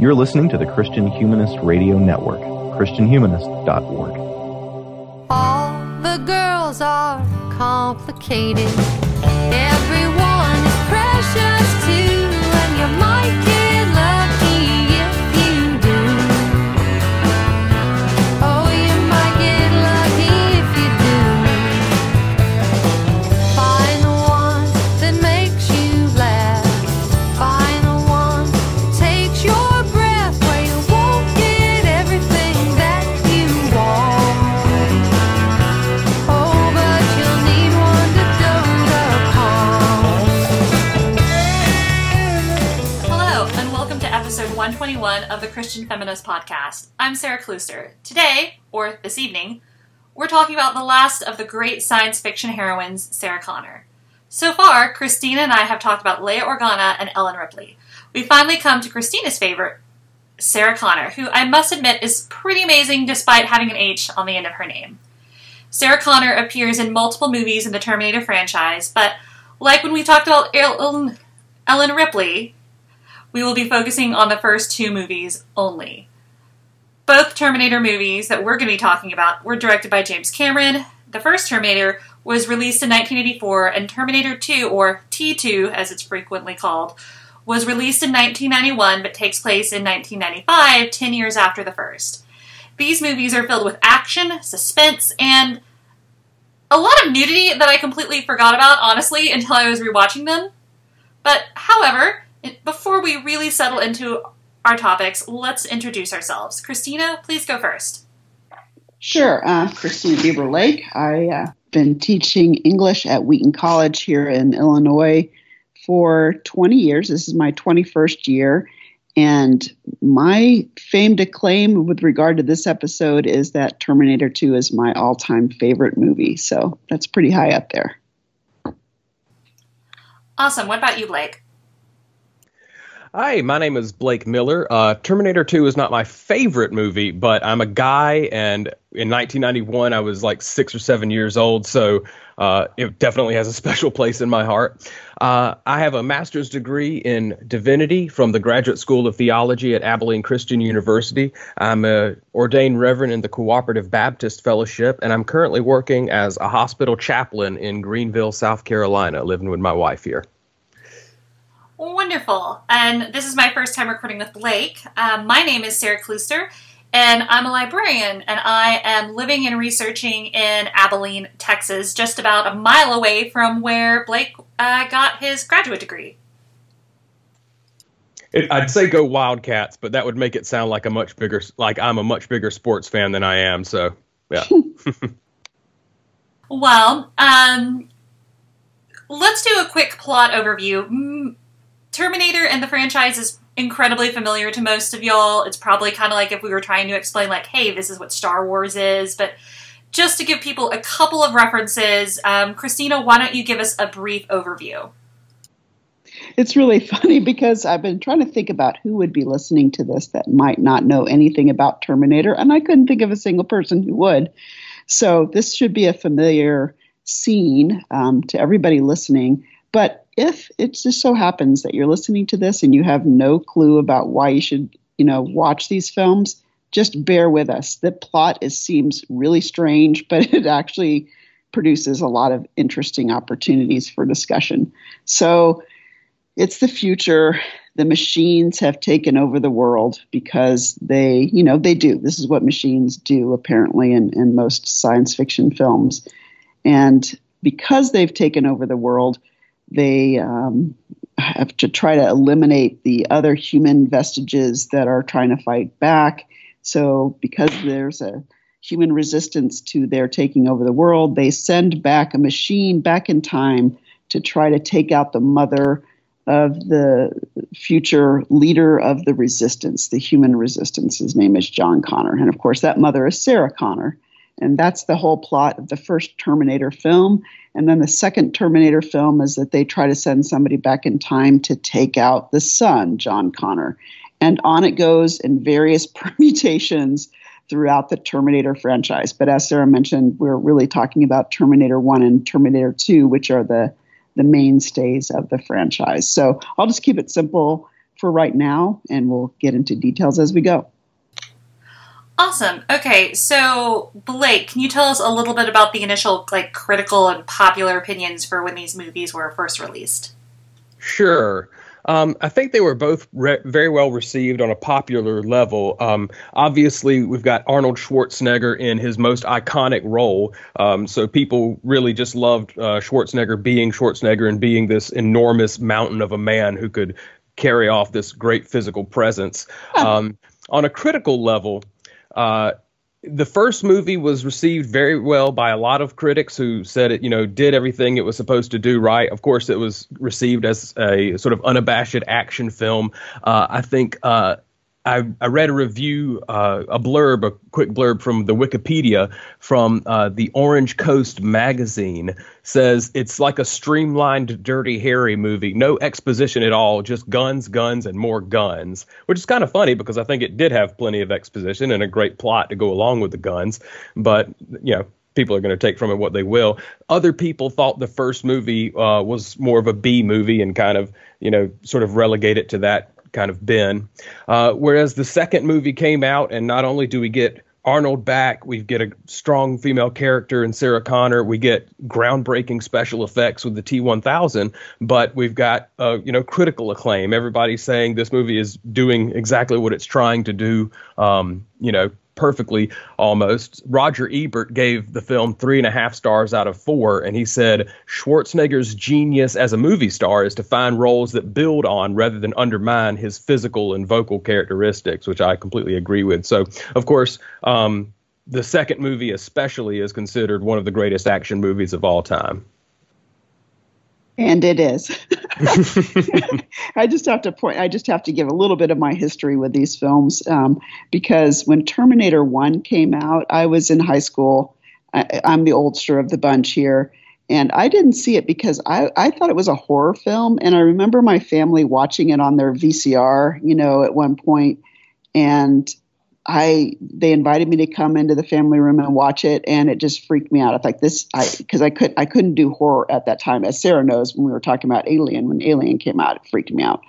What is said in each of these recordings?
You're listening to the Christian Humanist Radio Network, ChristianHumanist.org. All the girls are complicated. Everyone 121 of the Christian Feminist Podcast. I'm Sara Klooster. Today, or this evening, we're talking about the last of the great science fiction heroines, Sarah Connor. So far, Christina and I have talked about Leia Organa and Ellen Ripley. We finally come to Christina's favorite, Sarah Connor, who I must admit is pretty amazing despite having an H on the end of her name. Sarah Connor appears in multiple movies in the Terminator franchise, but like when we talked about Ellen Ripley, we will be focusing on the first two movies only. Both Terminator movies that we're going to be talking about were directed by James Cameron. The first Terminator was released in 1984, and Terminator 2, or T2 as it's frequently called, was released in 1991 but takes place in 1995, 10 years after the first. These movies are filled with action, suspense, and a lot of nudity that I completely forgot about, honestly, until I was rewatching them. But, however, before we really settle into our topics, let's introduce ourselves. Christina, please go first. Sure. Uh, Christina Bieber Lake. I've uh, been teaching English at Wheaton College here in Illinois for 20 years. This is my 21st year. And my famed acclaim with regard to this episode is that Terminator 2 is my all time favorite movie. So that's pretty high up there. Awesome. What about you, Blake? Hi, my name is Blake Miller. Uh, Terminator 2 is not my favorite movie, but I'm a guy, and in 1991, I was like six or seven years old, so uh, it definitely has a special place in my heart. Uh, I have a master's degree in divinity from the Graduate School of Theology at Abilene Christian University. I'm a ordained reverend in the Cooperative Baptist Fellowship, and I'm currently working as a hospital chaplain in Greenville, South Carolina, living with my wife here. Wonderful. And this is my first time recording with Blake. Um, my name is Sara Klooster, and I'm a librarian, and I am living and researching in Abilene, Texas, just about a mile away from where Blake uh, got his graduate degree. It, I'd say go Wildcats, but that would make it sound like a much bigger, like I'm a much bigger sports fan than I am. So, yeah. Well, um, let's do a quick plot overview. Terminator and the franchise is incredibly familiar to most of y'all. It's probably kind of like if we were trying to explain, like, hey, this is what Star Wars is. But just to give people a couple of references, um, Christina, why don't you give us a brief overview? It's really funny because I've been trying to think about who would be listening to this that might not know anything about Terminator, and I couldn't think of a single person who would. So this should be a familiar scene um, to everybody listening. But if it just so happens that you're listening to this and you have no clue about why you should, you know, watch these films, just bear with us. The plot is seems really strange, but it actually produces a lot of interesting opportunities for discussion. So it's the future. The machines have taken over the world because they, you know, they do. This is what machines do, apparently, in, in most science fiction films. And because they've taken over the world, they um, have to try to eliminate the other human vestiges that are trying to fight back. So, because there's a human resistance to their taking over the world, they send back a machine back in time to try to take out the mother of the future leader of the resistance, the human resistance. His name is John Connor. And of course, that mother is Sarah Connor. And that's the whole plot of the first Terminator film. And then the second Terminator film is that they try to send somebody back in time to take out the son, John Connor. And on it goes in various permutations throughout the Terminator franchise. But as Sara mentioned, we're really talking about Terminator 1 and Terminator 2, which are the, the mainstays of the franchise. So I'll just keep it simple for right now, and we'll get into details as we go. Awesome. Okay, so Blake, can you tell us a little bit about the initial like critical and popular opinions for when these movies were first released? Sure. Um, I think they were both re- very well received on a popular level. Um, obviously, we've got Arnold Schwarzenegger in his most iconic role, um, so people really just loved uh, Schwarzenegger being Schwarzenegger and being this enormous mountain of a man who could carry off this great physical presence. Um, on a critical level, uh, the first movie was received very well by a lot of critics who said it, you know, did everything it was supposed to do right. Of course, it was received as a sort of unabashed action film. Uh, I think uh, I, I read a review, uh, a blurb, a quick blurb from the Wikipedia from uh, the Orange Coast magazine says it's like a streamlined Dirty Harry movie, no exposition at all, just guns, guns, and more guns, which is kind of funny because I think it did have plenty of exposition and a great plot to go along with the guns, but you know. People are going to take from it what they will. Other people thought the first movie uh, was more of a B movie and kind of, you know, sort of relegate it to that kind of been. Uh, whereas the second movie came out, and not only do we get Arnold back, we get a strong female character in Sarah Connor. We get groundbreaking special effects with the T1000, but we've got uh, you know critical acclaim. Everybody's saying this movie is doing exactly what it's trying to do. Um, you know, perfectly almost. Roger Ebert gave the film three and a half stars out of four, and he said Schwarzenegger's genius as a movie star is to find roles that build on rather than undermine his physical and vocal characteristics, which I completely agree with. So, of course, um, the second movie, especially, is considered one of the greatest action movies of all time. And it is. I just have to point. I just have to give a little bit of my history with these films um, because when Terminator One came out, I was in high school. I, I'm the oldster of the bunch here, and I didn't see it because I, I thought it was a horror film, and I remember my family watching it on their VCR, you know, at one point, and I they invited me to come into the family room and watch it, and it just freaked me out. It's like this, I because I could I couldn't do horror at that time, as Sarah knows when we were talking about Alien. When Alien came out, it freaked me out,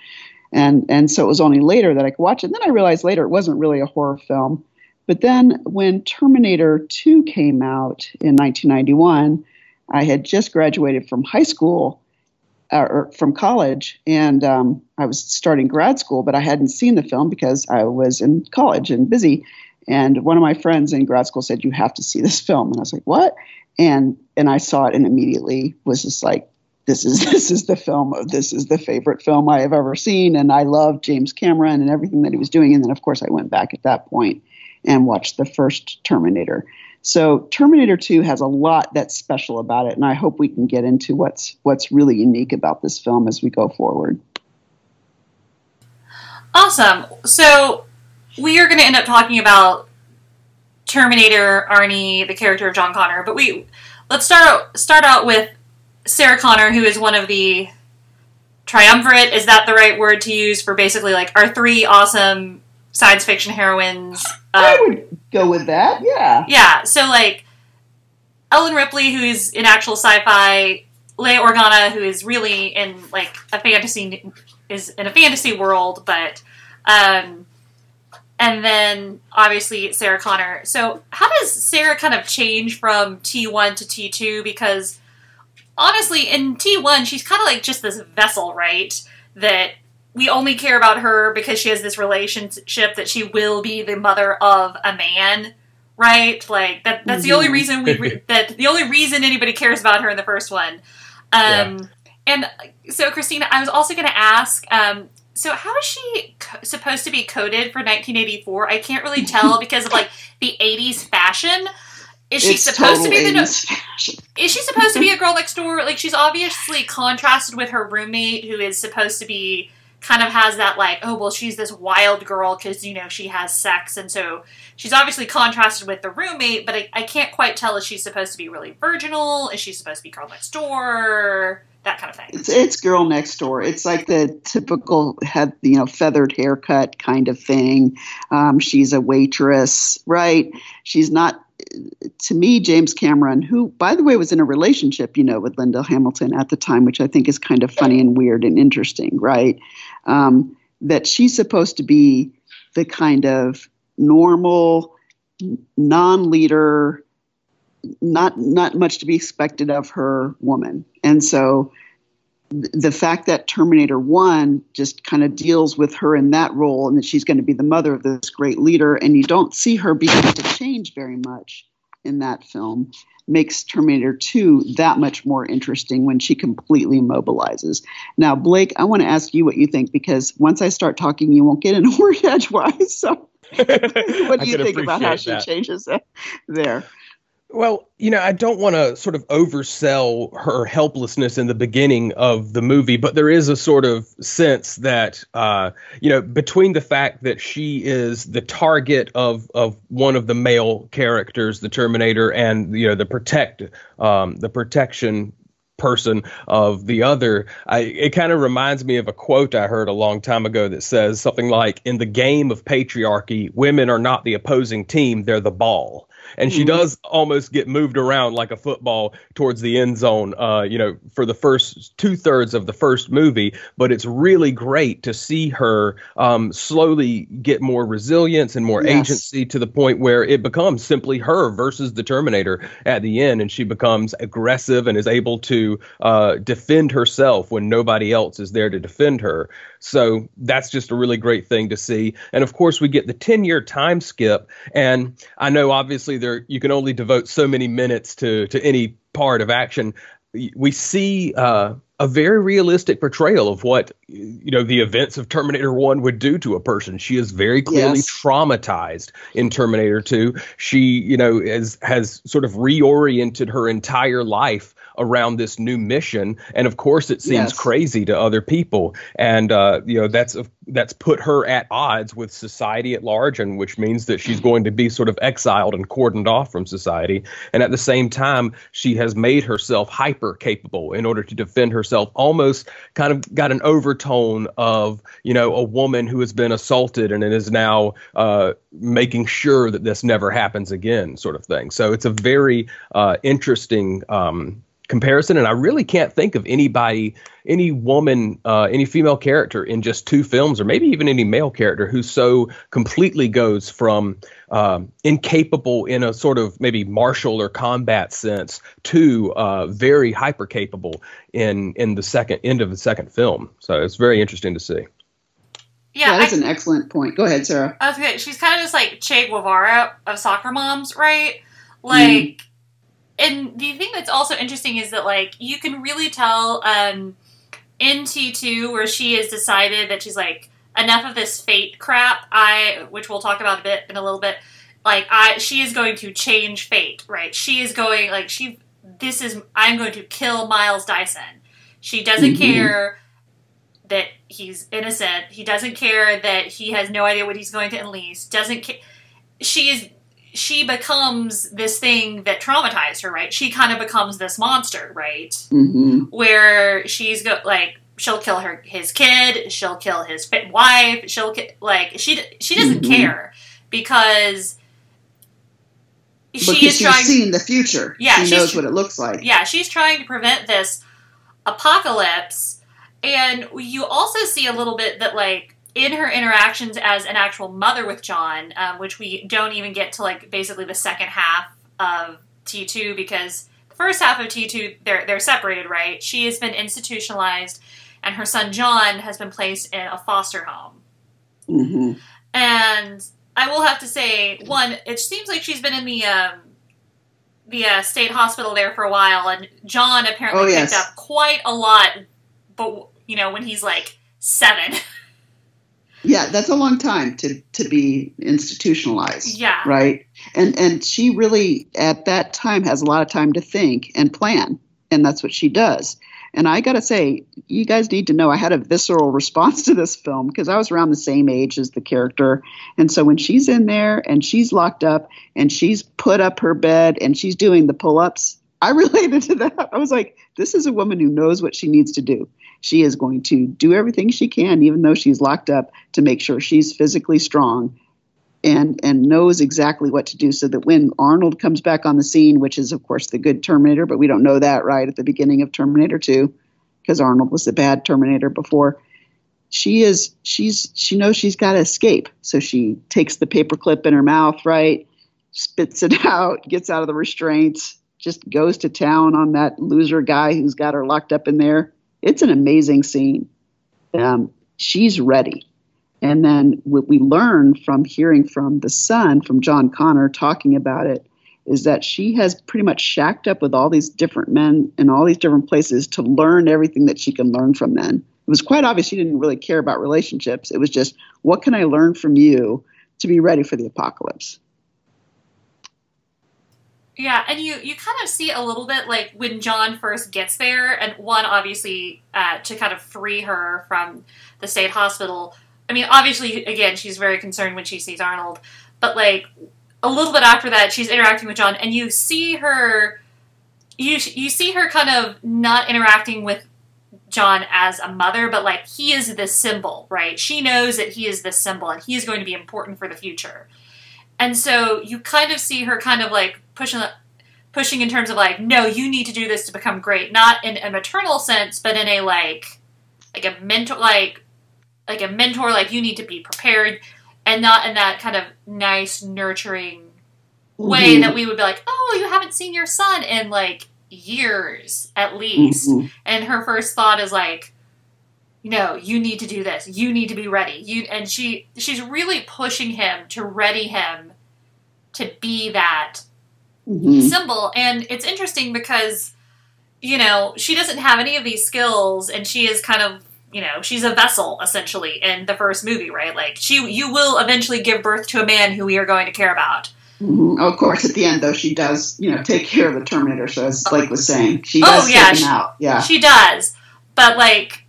and and so it was only later that I could watch it. And then I realized later it wasn't really a horror film. But then when Terminator 2 came out in 1991, I had just graduated from high school or from college, and um, I was starting grad school, but I hadn't seen the film because I was in college and busy. And one of my friends in grad school said, "You have to see this film," and I was like, "What?" And and I saw it and immediately was just like, "This is this is the film. This is the favorite film I have ever seen." And I loved James Cameron and everything that he was doing. And then of course I went back at that point and watched the first Terminator. So Terminator 2 has a lot that's special about it, and I hope we can get into what's what's really unique about this film as we go forward. Awesome. So we are going to end up talking about Terminator, Arnie, the character of John Connor, but we let's start out, start out with Sarah Connor, who is one of the triumvirate. Is that the right word to use for basically like our three awesome science fiction heroines? I Uh, would go with that. Yeah. yeah. So like Ellen Ripley, who is in actual sci-fi, Leia Organa, who is really in like a fantasy is in a fantasy world, but um, and then obviously Sarah Connor. So how does Sarah kind of change from T one to T two? Because honestly, in T one, she's kind of like just this vessel, right? That we only care about her because she has this relationship that she will be the mother of a man, right? Like that. That's the only Mhm. reason we re- that the only reason anybody cares about her in the first one. Um, And so, Christina, I was also going to ask. Um, so, how is she co- supposed to be coded for 1984? I can't really tell because of like the 80s fashion. Is she It's supposed to be the? 80s fashion. Is she supposed to be a girl next door? Like she's obviously contrasted with her roommate, who is supposed to be kind of has that like, oh well, she's this wild girl because you know she has sex, and so she's obviously contrasted with the roommate. But I, I can't quite tell if she's supposed to be really virginal. Is she supposed to be girl next door? That kind of thing. It's it's girl next door. It's like the typical head, you know, feathered haircut kind of thing. Um, she's a waitress, right? She's not. To me, James Cameron, who by the way was in a relationship, you know, with Linda Hamilton at the time, which I think is kind of funny and weird and interesting, right? Um, that she's supposed to be the kind of normal, non-leader, not not much to be expected of her woman, and so th- the fact that Terminator One just kind of deals with her in that role, and that she's going to be the mother of this great leader, and you don't see her begin to change very much in that film makes Terminator 2 that much more interesting when she completely mobilizes. Now, Blake, I want to ask you what you think because once I start talking, you won't get in a word edgewise. So, what do you think about how she that. changes it there? Well, you know, I don't want to sort of oversell her helplessness in the beginning of the movie, but there is a sort of sense that, uh, you know, between the fact that she is the target of of one of the male characters, the Terminator, and you know the protect, um, the protection person of the other. I, it kind of reminds me of a quote I heard a long time ago that says something like, "In the game of patriarchy, women are not the opposing team; they're the ball." And she does almost get moved around like a football towards the end zone, uh, you know, for the first two thirds of the first movie. But it's really great to see her um, slowly get more resilience and more Yes. agency to the point where it becomes simply her versus the Terminator at the end, and she becomes aggressive and is able to uh, defend herself when nobody else is there to defend her. So that's just a really great thing to see. And of course, we get the 10 year time skip. And I know obviously there you can only devote so many minutes to to any part of action. We see uh, a very realistic portrayal of what you know the events of Terminator 1 would do to a person. She is very clearly Yes. traumatized in Terminator 2. She, you know, is, has sort of reoriented her entire life around this new mission. And of course it seems Yes. crazy to other people. And uh, you know that's that's put her at odds with society at large and which means that she's going to be sort of exiled and cordoned off from society. And at the same time she has made herself hyper capable in order to defend herself almost kind of got an overtone of you know a woman who has been assaulted and is now uh, making sure that this never happens again sort of thing. So it's a very uh, interesting um, comparison and i really can't think of anybody any woman uh, any female character in just two films or maybe even any male character who so completely goes from um, incapable in a sort of maybe martial or combat sense to uh, very hyper capable in in the second end of the second film so it's very interesting to see Yeah, that is I, an excellent point. Go ahead, Sara. I was gonna, she's kind of just like Che Guevara of soccer moms, right? Like, and the thing that's also interesting is that like you can really tell um, in T two where she has decided that she's like enough of this fate crap. I, which we'll talk about a bit in a little bit. Like I, she is going to change fate, right? She is going like she. This is I'm going to kill Miles Dyson. She doesn't Mhm. care that he's innocent. He doesn't care that he has no idea what he's going to unleash. Doesn't care. She is. She becomes this thing that traumatized her, right? She kind of becomes this monster, right? hmm Where she's go like she'll kill her his kid, she'll kill his wife, she'll ki- like she she doesn't Mhm. care because she Because is she's trying. seen the future. Yeah, she knows what it looks like. yeah, she's trying to prevent this apocalypse. And you also see a little bit that, like, in her interactions as an actual mother with John, um, which we don't even get to, like, basically the second half of T2 because the first half of T2, they're, they're separated, right? She has been institutionalized, and her son John has been placed in a foster home. hmm And I will have to say, one, it seems like she's been in the um, the uh, state hospital there for a while, and John apparently Oh, picked yes. up quite a lot. But you know, when he's like seven, Yeah, that's a long time to to be institutionalized. yeah, right? And and she really at that time has a lot of time to think and plan and that's what she does. And i got to say you guys need to know i had a visceral response to this film because i was around the same age as the character. And so when she's in there and she's locked up and she's put up her bed and she's doing the pull-ups i related to that. I was like this is a woman who knows what she needs to do she is going to do everything she can even though she's locked up to make sure she's physically strong and and knows exactly what to do so that when Arnold comes back on the scene, which is of course the good Terminator, but we don't know that right at the beginning of Terminator 2 because Arnold was the bad Terminator before. she is she's she knows she's got to escape so she takes the paperclip in her mouth right spits it out gets out of the restraints just goes to town on that loser guy who's got her locked up in there it's an amazing scene um, she's ready and then what we learn from hearing from the son from john connor talking about it is that she has pretty much shacked up with all these different men in all these different places to learn everything that she can learn from men it was quite obvious she didn't really care about relationships. It was just, what can I learn from you to be ready for the apocalypse? Yeah, and you you kind of see a little bit like when John first gets there, and one obviously uh, to kind of free her from the state hospital. I mean, obviously, again, she's very concerned when she sees Arnold, but like a little bit after that, she's interacting with John, and you see her, you you see her kind of not interacting with John as a mother, but like he is the symbol, right? She knows that he is the symbol, and he is going to be important for the future. And so you kind of see her kind of like pushing pushing in terms of like, no, you need to do this to become great, not in a maternal sense, but in a like like a mentor like like a mentor, like you need to be prepared and not in that kind of nice, nurturing way Mhm. that we would be like, Oh, you haven't seen your son in like years at least. Mhm. And her first thought is like, no, you need to do this. You need to be ready. You and she she's really pushing him to ready him to be that Mhm. symbol. And it's interesting because, you know, she doesn't have any of these skills and she is kind of you know, she's a vessel essentially in the first movie, right? Like she you will eventually give birth to a man who we are going to care about. Mhm. Of course, at the end, though, she does, you know, take care of the Terminator. So as Blake was saying, she Oh, does yeah, take she- out. Yeah. She does. But like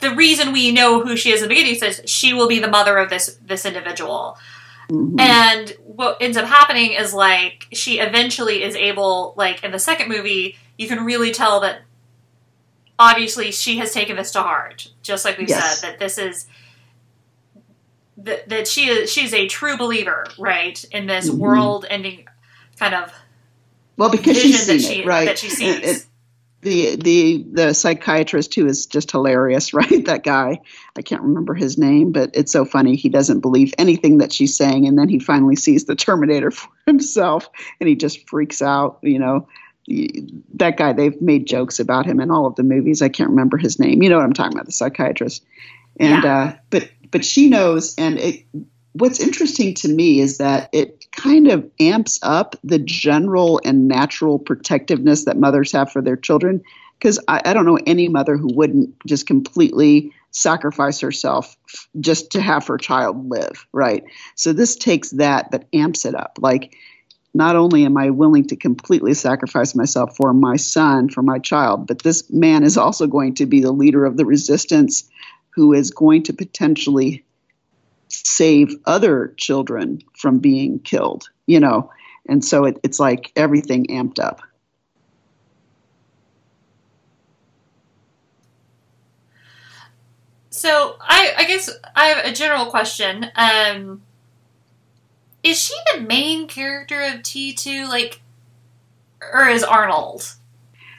the reason we know who she is in the beginning says she will be the mother of this this individual. Mhm. And what ends up happening is like she eventually is able, like in the second movie, you can really tell that obviously she has taken this to heart, just like we Yes. said that this is that, that she is she's a true believer, right, in this Mhm. world-ending kind of well, because vision she's that seen she it, right? that she And sees. The the the psychiatrist who is just hilarious, right? That guy, I can't remember his name, but it's so funny. He doesn't believe anything that she's saying, and then he finally sees the Terminator for himself, and he just freaks out. You know, that guy. They've made jokes about him in all of the movies. I can't remember his name. You know what I'm talking about? The psychiatrist. And uh, but but she knows, and it. What's interesting to me is that it kind of amps up the general and natural protectiveness that mothers have for their children. Because I, I don't know any mother who wouldn't just completely sacrifice herself f- just to have her child live, right? So this takes that but amps it up. Like, not only am I willing to completely sacrifice myself for my son, for my child, but this man is also going to be the leader of the resistance who is going to potentially save other children from being killed, you know? And so it, it's like everything amped up. So I, I guess I have a general question. Um, is she the main character of T two, like, or is Arnold?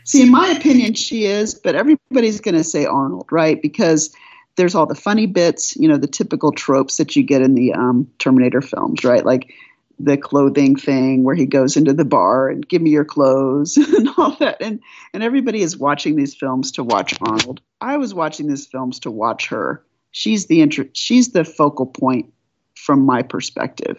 See, in my opinion, she is, but everybody's going to say Arnold, right? Because there's all the funny bits, you know, the typical tropes that you get in the um, Terminator films, right? Like the clothing thing where he goes into the bar and give me your clothes and all that. And and everybody is watching these films to watch Arnold. I was watching these films to watch her. She's the inter- she's the focal point from my perspective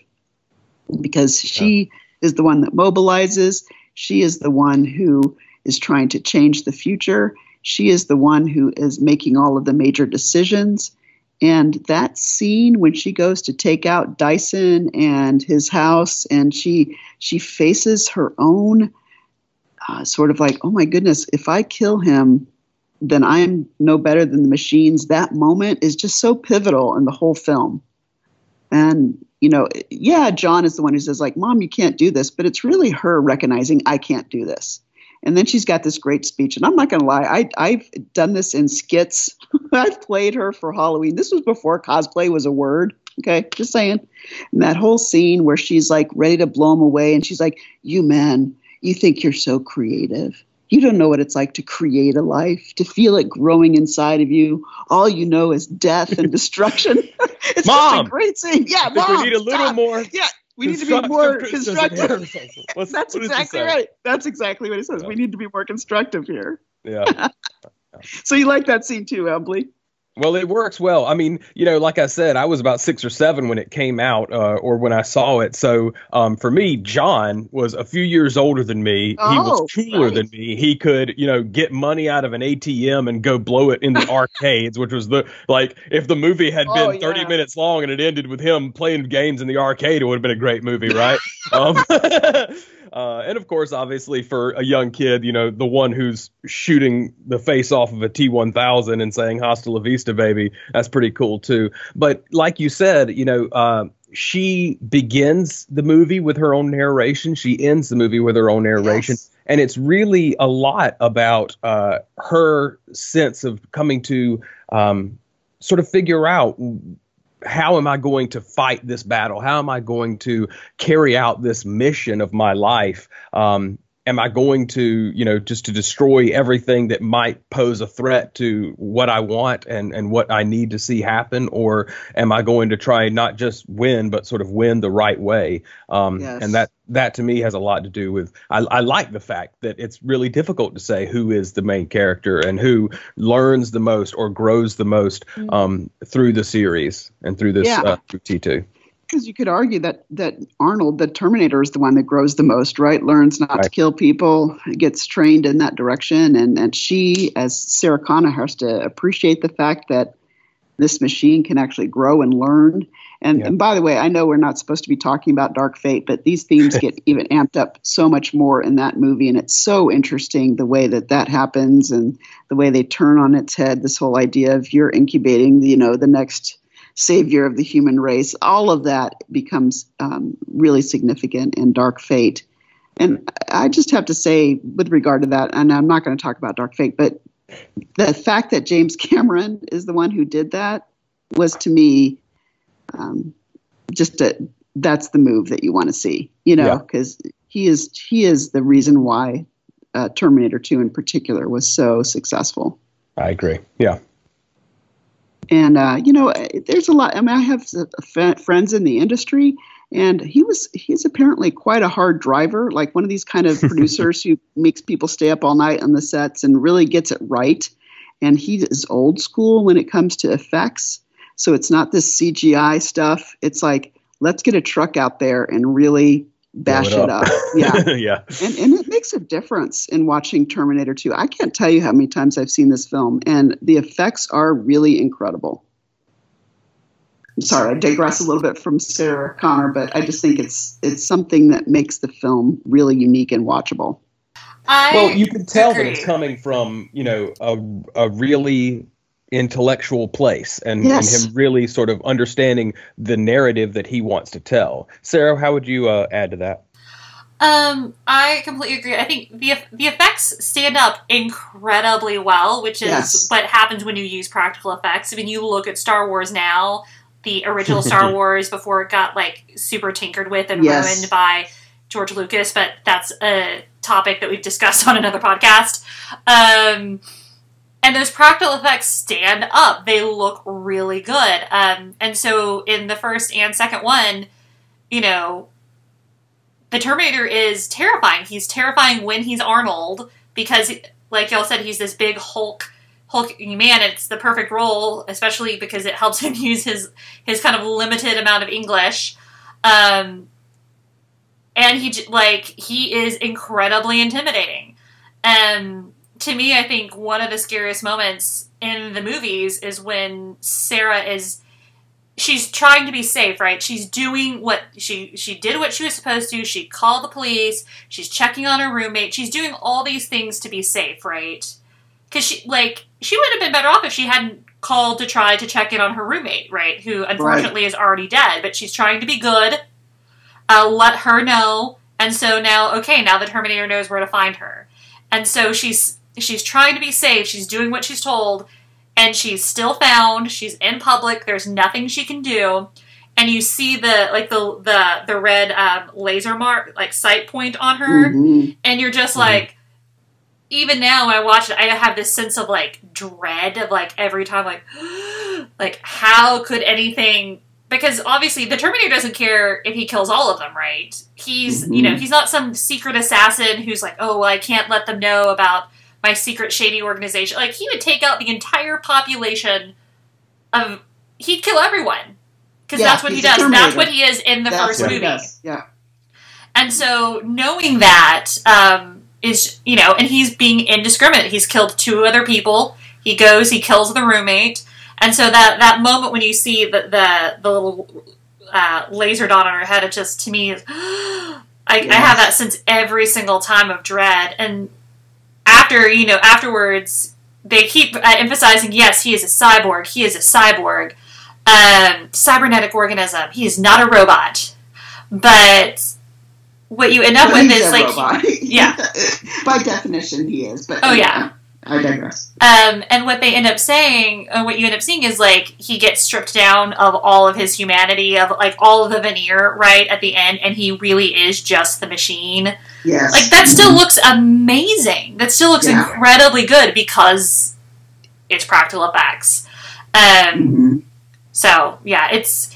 because she is the one that mobilizes. She is the one who is trying to change the future. She is the one who is making all of the major decisions. And that scene when she goes to take out Dyson and his house, and she she faces her own uh, sort of like, oh my goodness, if I kill him, then I am no better than the machines. That moment is just so pivotal in the whole film. And you know, yeah, John is the one who says like, "Mom, you can't do this," but it's really her recognizing I can't do this. And then she's got this great speech, and I'm not going to lie, I, I've done this in skits. I've played her for Halloween. This was before cosplay was a word. Okay, just saying. And that whole scene where she's like ready to blow him away, and she's like, "You men, you think you're so creative. You don't know what it's like to create a life, to feel it growing inside of you. All you know is death and destruction. it's Mom! a great scene. Yeah, mom, we need a little stop. more. Yeah, we need to be more constructive. That's what exactly right. That's exactly what he says. Yeah. We need to be more constructive here. Yeah. So you like that scene too, Emily? Well, it works well. I mean, you know, like I said, I was about six or seven when it came out, uh, or when I saw it. So, um, for me, John was a few years older than me. he Oh, was cooler right. than me. He could, you know, get money out of an ATM and go blow it in the arcades, which was the like if the movie had been Oh, 30 yeah. minutes long and it ended with him playing games in the arcade, it would have been a great movie, right? um, Uh, and of course, obviously, for a young kid, you know, the one who's shooting the face off of a T 1000 and saying Hasta la vista, baby, that's pretty cool, too. But like you said, you know, uh, she begins the movie with her own narration, she ends the movie with her own narration. Yes. And it's really a lot about uh, her sense of coming to um, sort of figure out how am I going to fight this battle? How am I going to carry out this mission of my life? Um, am I going to, you know, just to destroy everything that might pose a threat to what I want and, and what I need to see happen? Or am I going to try not just win, but sort of win the right way? Um, Yes. And that, that to me has a lot to do with, I, I like the fact that it's really difficult to say who is the main character and who learns the most or grows the most um, through the series and through this Yeah. uh, T2. Because you could argue that that Arnold, the Terminator, is the one that grows the most, right? Learns not to kill people, gets trained in that direction, and and she, as Sarah Connor, has to appreciate the fact that this machine can actually grow and learn. And, Yeah. and by the way, I know we're not supposed to be talking about Dark Fate, but these themes get even amped up so much more in that movie, and it's so interesting the way that that happens and the way they turn on its head this whole idea of you're incubating, you know, the next savior of the human race. All of that becomes um, really significant in Dark Fate. And I just have to say, with regard to that, and I'm not going to talk about Dark Fate, but the fact that James Cameron is the one who did that was to me um, just a, that's the move that you want to see, you know, Yeah. because he is he is the reason why uh, Terminator 2 in particular was so successful. I agree. Yeah. And uh, you know, there's a lot. I mean, I have uh, friends in the industry, and he was he's apparently quite a hard driver, like one of these kind of producers who makes people stay up all night on the sets and really gets it right. And he is old school when it comes to effects, so it's not this CGI stuff. It's like let's get a truck out there and really bash Blow it up. Yeah. yeah. And, and it makes a difference in watching Terminator 2. I can't tell you how many times I've seen this film, and the effects are really incredible. I'm sorry, I digress a little bit from Sarah Connor, but I just think it's it's something that makes the film really unique and watchable. I Well, you can tell that it's coming from, you know, a, a really intellectual place and, Yes. and him really sort of understanding the narrative that he wants to tell. Sara, how would you uh, add to that? Um, I completely agree. I think the the effects stand up incredibly well, which is Yes. what happens when you use practical effects. I mean, you look at Star Wars now, the original Star Wars before it got like super tinkered with and Yes. ruined by George Lucas, but that's a topic that we've discussed on another podcast. Um, and those practical effects stand up; they look really good. Um, and so in the first and second one, you know, the Terminator is terrifying. He's terrifying when he's Arnold because, like y'all said, he's this big Hulk, hulking man. It's the perfect role, especially because it helps him use his his kind of limited amount of English. Um, and he like he is incredibly intimidating. And to me, I think one of the scariest moments in the movies is when Sarah is she's trying to be safe, right? She's doing what she she did what she was supposed to. She called the police. She's checking on her roommate. She's doing all these things to be safe, right? Because she like she would have been better off if she hadn't called to try to check in on her roommate, right? Who unfortunately is already dead. But she's trying to be good. Uh, let her know, and so now okay, now the Terminator knows where to find her, and so she's she's trying to be safe. She's doing what she's told and she's still found. She's in public. There's nothing she can do, and you see the like the the the red um, laser mark like sight point on her, Mhm. and you're just Mhm. like, even now when I watch it, I have this sense of like dread of like every time like like how could anything because obviously the Terminator doesn't care if he kills all of them, right? He's you know, he's not some secret assassin who's like, oh well I can't let them know about my secret shady organization. Like he would take out the entire population of he'd kill everyone. Because Yeah, that's what he does. That's what he is in the That's first movie. Yeah. And so knowing that um, is, you know, and he's being indiscriminate. He's killed two other people. He goes, he kills the roommate, and so that that moment when you see the the, the little uh, laser dot on her head, it just to me is, I, I have that sense every single time of dread. And after you know, afterwards, they keep uh, emphasizing, yes, he is a cyborg. He is a cyborg, um, cybernetic organism. He is not a robot, but what you end up with he's is a like robot. yeah. By definition, he is. But Oh, yeah. I digress. um, and what they end up saying uh, what you end up seeing is like he gets stripped down of all of his humanity of like all of the veneer right at the end and he really is just the machine Yes. like that still looks amazing that still looks Yeah. incredibly good because it's practical effects um, Mhm. So yeah, it's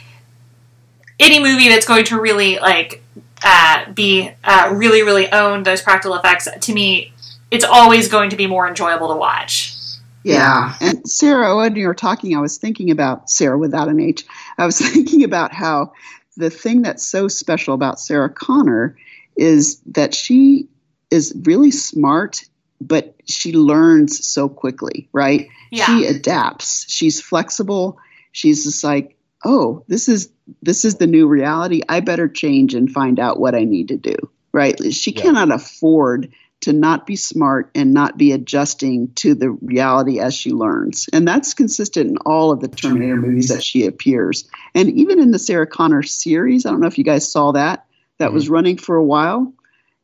any movie that's going to really like uh, be uh, really really own those practical effects. To me, it's always going to be more enjoyable to watch. Yeah. And Sarah, when you were talking, I was thinking about Sarah without an H. I was thinking about how the thing that's so special about Sarah Connor is that she is really smart, but she learns so quickly, right? Yeah. She adapts. She's flexible. She's just like, oh, this is this is the new reality. I better change and find out what I need to do. Right? She Yeah. cannot afford to not be smart and not be adjusting to the reality as she learns. And that's consistent in all of the Terminator movies that she appears. And even in the Sarah Connor series, I don't know if you guys saw that, that was mm-hmm. running for a while.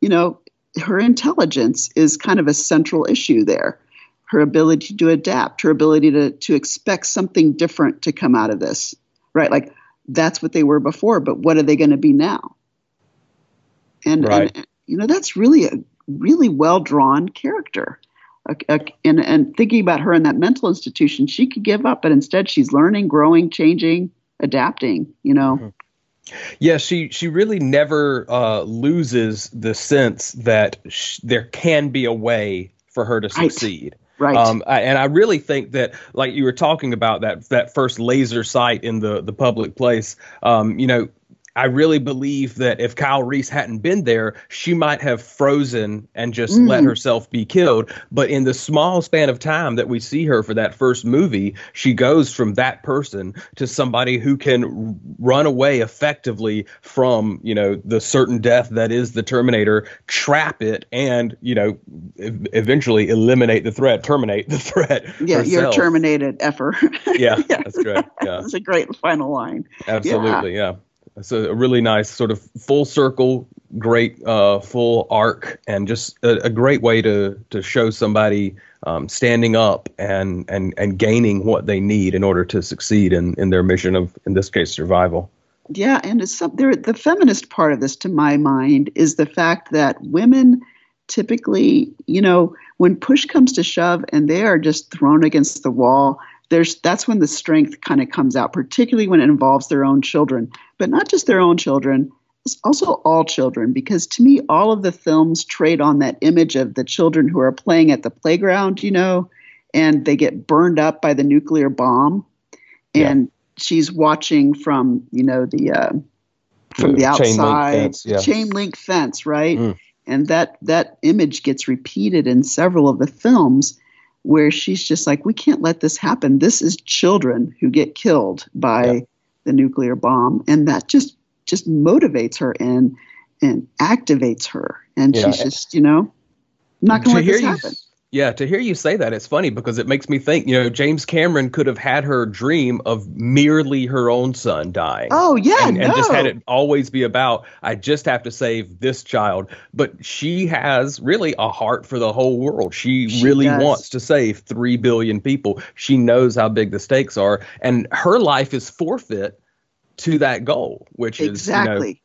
You know, her intelligence is kind of a central issue there. Her ability to adapt, her ability to, to expect something different to come out of this, right? Like that's what they were before, but what are they going to be now? And, Right. and you know, that's really a really well drawn character. And, and thinking about her in that mental institution, she could give up, but instead she's learning, growing, changing, adapting, you know? Mm-hmm. Yeah, she she really never uh, loses the sense that sh- there can be a way for her to Right. succeed. Right. Um, I, and I really think that, like you were talking about that that first laser sight in the the public place, um, you know, I really believe that if Kyle Reese hadn't been there, she might have frozen and just let Mhm. herself be killed. But in the small span of time that we see her for that first movie, she goes from that person to somebody who can run away effectively from, you know, the certain death that is the Terminator, trap it, and you know, ev- eventually eliminate the threat, terminate the threat. yeah, you're terminated, effer. Yeah, that's great. Yeah. That's a great final line. Absolutely, yeah. It's a really nice sort of full circle, great uh, full arc, and just a, a great way to to show somebody um, standing up and and and gaining what they need in order to succeed in in their mission of, in this case, survival. Yeah, and it's some, there, the feminist part of this, to my mind, is the fact that women typically, you know, when push comes to shove and they are just thrown against the wall, there's that's when the strength kind of comes out, particularly when it involves their own children, but not just their own children. It's also all children, because to me, all of the films trade on that image of the children who are playing at the playground, you know, and they get burned up by the nuclear bomb. Yeah. And she's watching from, you know, the uh, from the, The chain link outside fence, yeah. chain link fence, right? Mm. And that that image gets repeated in several of the films where she's just like, we can't let this happen. This is children who get killed by Yeah. the nuclear bomb, and that just just motivates her and and activates her, and Yeah. she's just you know not going to let this happen. Yeah, to hear you say that, it's funny because it makes me think. You know, James Cameron could have had her dream of merely her own son dying. Oh yeah, and, no. and just had it always be about I just have to save this child. But she has really a heart for the whole world. She, She really does. wants to save three billion people. She knows how big the stakes are, and her life is forfeit to that goal, which exactly. is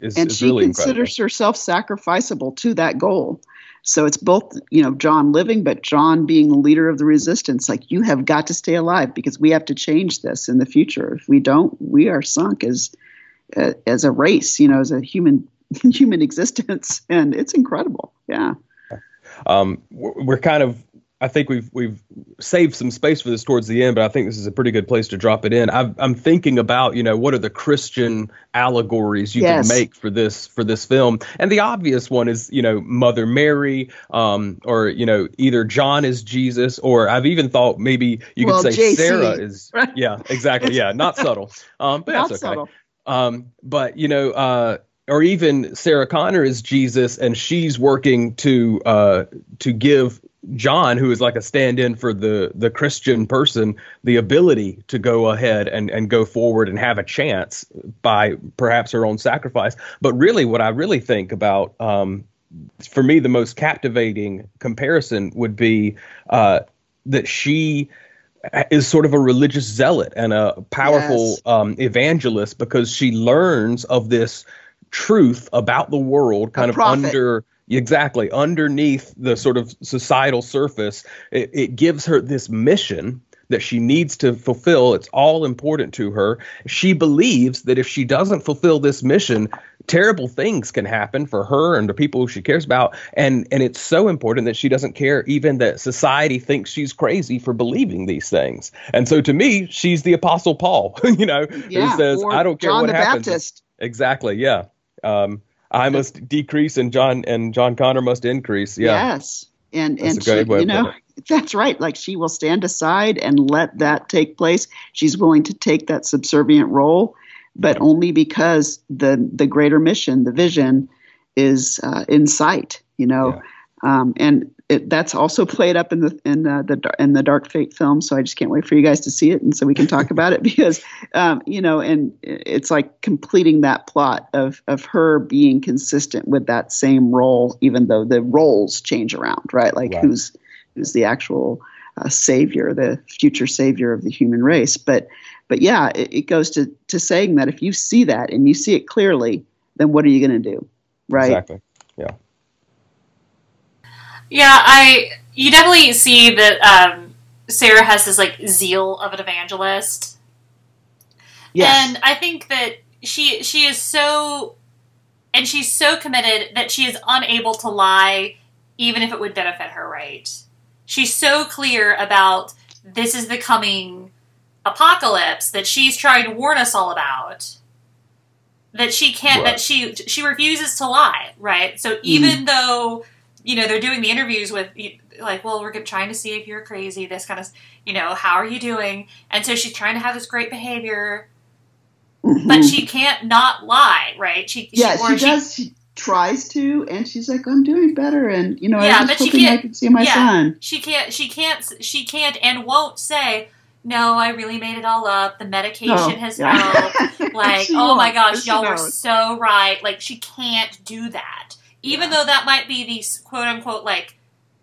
you know, is, and is she really considers herself sacrificable to that goal So it's both, you know, John living, but John being the leader of the resistance. Like you have got to stay alive because we have to change this in the future. If we don't, we are sunk as as a race, you know, as a human human existence, and it's incredible. Yeah. Um, we're kind of I think we've we've saved some space for this towards the end, but I think this is a pretty good place to drop it in. i am thinking about you know what are the Christian allegories you Yes. can make for this for this film, and the obvious one is you know Mother Mary, um, or you know either John is Jesus, or I've even thought maybe you Well, could say JC, Sarah is right? yeah exactly yeah not subtle, um, but Not that's okay. subtle. Um, but you know, uh, or even Sarah Connor is Jesus, and she's working to uh, to give John, who is like a stand-in for the the Christian person, the ability to go ahead and and go forward and have a chance by perhaps her own sacrifice. But really, what I really think about. Um, for me, the most captivating comparison would be uh, that she is sort of a religious zealot and a powerful Yes. um, evangelist because she learns of this truth about the world kind of prophet. under exactly. Underneath the sort of societal surface it, it gives her this mission that she needs to fulfill. It's all important to her. She believes that if she doesn't fulfill this mission terrible things can happen for her and the people who she cares about. And and it's so important that she doesn't care even that society thinks she's crazy for believing these things. And so to me she's the apostle paul you know Yeah. who says i don't care John what the happens. Baptist. exactly yeah. Um i must decrease and john and john connor must increase yeah Yes. And That's and she, you know, that's right. Like she will stand aside and let that take place. She's willing to take that subservient role, but only because the the greater mission, the vision, is uh, in sight. You know, um, and it, that's also played up in the in uh, the in the Dark Fate film. So I just can't wait for you guys to see it, and so we can talk about it because um, you know, and it's like completing that plot of of her being consistent with that same role, even though the roles change around, right? Like Right. who's who's the actual uh, savior, the future savior of the human race. But but yeah, it, it goes to to saying that if you see that and you see it clearly, then what are you going to do, right? exactly yeah Yeah, I you definitely see that um, Sarah has this like zeal of an evangelist, Yes. and I think that she she is so, and she's so committed that she is unable to lie, even if it would benefit her. Right? She's so clear about this is the coming apocalypse that she's trying to warn us all about. That she can't. Right. That she she refuses to lie. Right. So even though you know they're doing the interviews with like well we're trying to see if you're crazy this kind of you know how are you doing and so she's trying to have this great behavior but she can't not lie right she, Mm-hmm. yeah, or she does. She tries to, and she's like, "I'm doing better," and you know, Yeah, I was but she hoping I can't- could see my yeah. son. she can't she can't she can't and won't say no i really made it all up the medication Oh, has yeah. helped like She oh my gosh y'all were so right like she can't do that even Yeah. though that might be the quote unquote like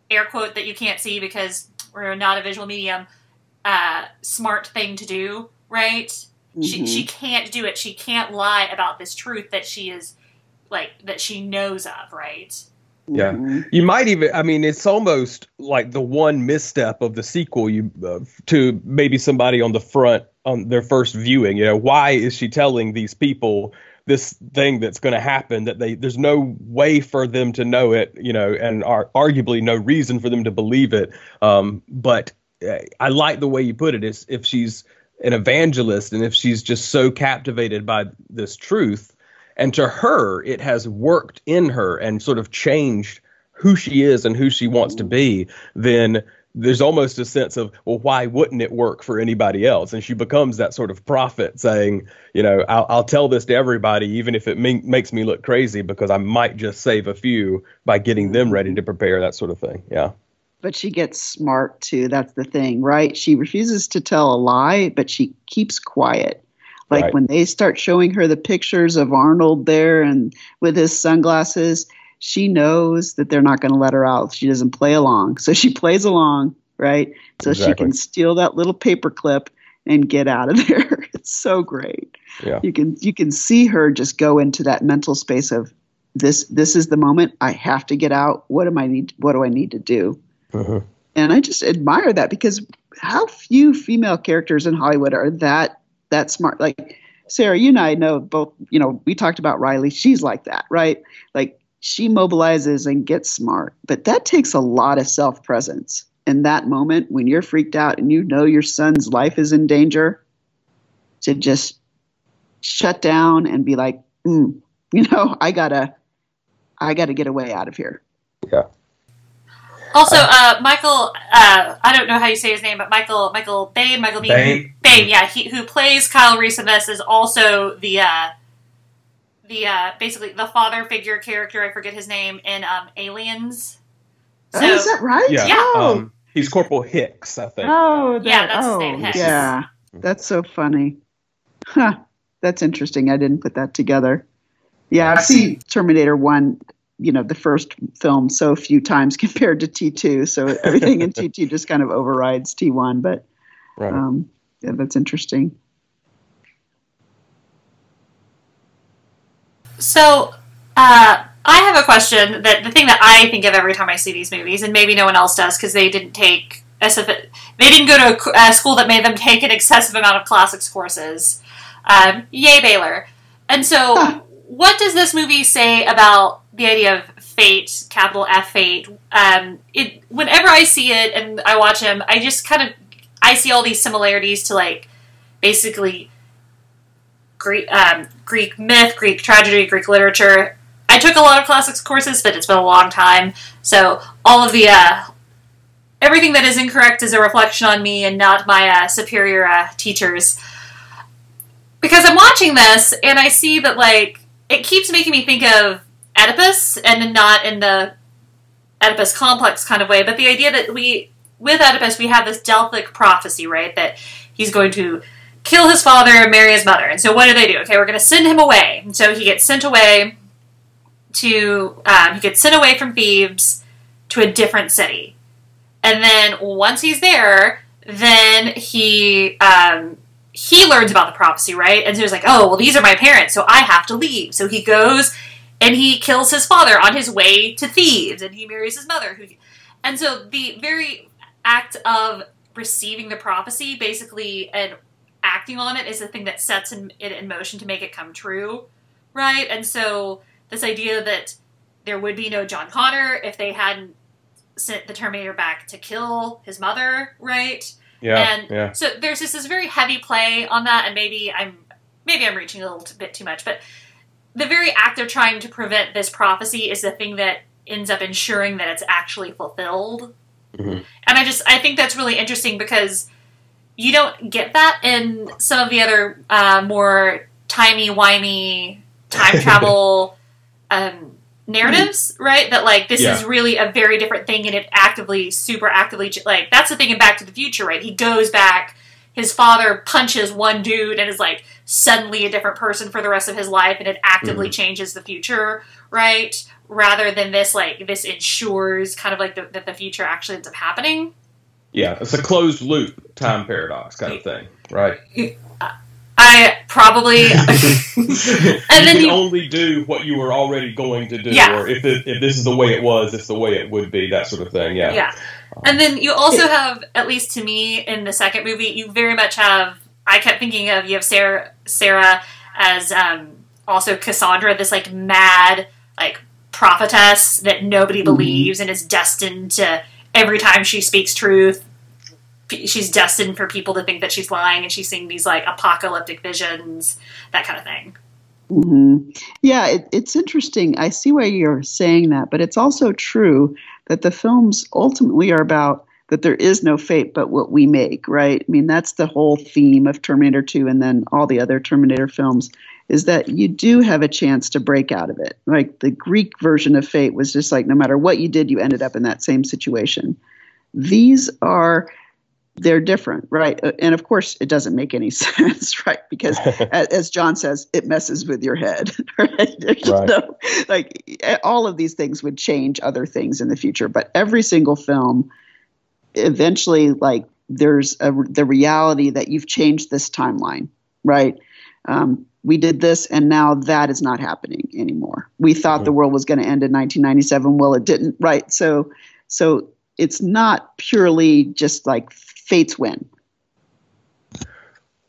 air quote that you can't see because we're not a visual medium uh smart thing to do right she, Mhm. she can't do it she can't lie about this truth that she is like that she knows of right Yeah. Mhm. You might even, I mean, it's almost like the one misstep of the sequel you uh, to maybe somebody on the front on their first viewing. You know, why is she telling these people this thing that's going to happen that they there's no way for them to know it, you know, and are arguably no reason for them to believe it. Um, but uh, I like the way you put it. Is if she's an evangelist and if she's just so captivated by this truth and to her it has worked in her and sort of changed who she is and who she wants to be then there's almost a sense of well why wouldn't it work for anybody else and she becomes that sort of prophet saying you know i'll, I'll tell this to everybody even if it me- makes me look crazy because i might just save a few by getting them mm-hmm. ready to prepare that sort of thing yeah But she gets smart too. That's the thing, right? She refuses to tell a lie, but she keeps quiet. Like Right. when they start showing her the pictures of Arnold there and with his sunglasses, she knows that they're not going to let her out. She doesn't play along. So she plays along, right? So she can steal that little paper clip and get out of there. It's so great. yeah You can you can see her just go into that mental space of this this is the moment I have to get out. What am I need? What do I need to do? Mhm. And I just admire that because how few female characters in Hollywood are that that smart. Like Sarah, you and I know both. You know, we talked about Riley. She's like that, right? Like she mobilizes and gets smart, but that takes a lot of self presence. In that moment, when you're freaked out and you know your son's life is in danger, to just shut down and be like, mm, you know, I gotta, I gotta get away out of here. Yeah. Also, uh, Michael, uh, I don't know how you say his name, but Michael, Michael Bain, Michael Biehn, Bain. Bain, yeah, he who plays Kyle Reese in this is also the, uh, the uh, basically the father figure character. I forget his name in um, Aliens. So, oh, is that right? Yeah. Yeah. Oh, Um, he's Corporal Hicks, I think. oh, that, Yeah, that's his oh, name, Hicks. Yeah, that's so funny. Huh. That's interesting. I didn't put that together. Yeah, I've seen Terminator One. You know, the first film so few times compared to T two, so everything in T two just kind of overrides T one. But Right. um, yeah, that's interesting. So, uh, I have a question that the thing that I think of every time I see these movies, and maybe no one else does because they didn't take they didn't go to a, a school that made them take an excessive amount of classics courses. Um, yay, Baylor! And so, Huh. what does this movie say about the idea of fate, capital F fate? Um, it whenever I see it and I watch him, I just kind of I see all these similarities to like basically Greek um, Greek myth, Greek tragedy, Greek literature. I took a lot of classics courses, but it's been a long time, so all of the uh, everything that is incorrect is a reflection on me and not my uh, superior uh, teachers. Because I'm watching this and I see that like it keeps making me think of Oedipus, and not in the Oedipus complex kind of way, but the idea that we with Oedipus we have this Delphic prophecy, right? That he's going to kill his father and marry his mother. And so what do they do? Okay, we're going to send him away. And so he gets sent away to um, he gets sent away from Thebes to a different city. And then once he's there, then he um, he learns about the prophecy, right? And so he's like, "Oh, well, these are my parents, so I have to leave." So he goes and he kills his father on his way to Thebes, and he marries his mother. Who, and so the very act of receiving the prophecy, basically, and acting on it, is the thing that sets in, it in motion to make it come true, right? And so this idea that there would be no John Connor if they hadn't sent the Terminator back to kill his mother, right? Yeah. and yeah. so there's just this very heavy play on that, and maybe I'm maybe I'm reaching a little bit too much, but the very act of trying to prevent this prophecy is the thing that ends up ensuring that it's actually fulfilled. Mhm. And I just I think that's really interesting because you don't get that in some of the other uh, more timey wimey time travel um, narratives, right? That like this is really a very different thing, and it actively, super actively, like that's the thing in Back to the Future, right? He goes back. His father punches one dude and is like suddenly a different person for the rest of his life, and it actively changes the future, right? Rather than this, like this ensures kind of like the, that the future actually ends up happening. Yeah. It's a closed loop time paradox kind of thing, right? I probably and then you can you- only do what you were already going to do, Yeah. or if it, if this is the way it was, it's the way it would be, that sort of thing. Yeah. Yeah. And then you also have, at least to me, in the second movie, you very much have. I kept thinking of you have Sarah, Sarah as um, also Cassandra, this like mad like prophetess that nobody believes and is destined to every time she speaks truth. She's destined for people to think that she's lying, and she's seeing these like apocalyptic visions, that kind of thing. hmm Yeah, it, it's interesting. I see why you're saying that, but it's also true that the films ultimately are about that there is no fate but what we make, right? I mean, that's the whole theme of Terminator 2 and then all the other Terminator films is that you do have a chance to break out of it. Like the Greek version of fate was just like no matter what you did, you ended up in that same situation. These are they're different, right? Uh, And of course, it doesn't make any sense, right? Because as John says, it messes with your head, right? Right. no, like all of these things would change other things in the future, but every single film, eventually, like there's a, the reality that you've changed this timeline, right? Um, we did this, and now that is not happening anymore. We thought the world was going to end in 1997. Well, it didn't, right? So, so it's not purely just like fate's win.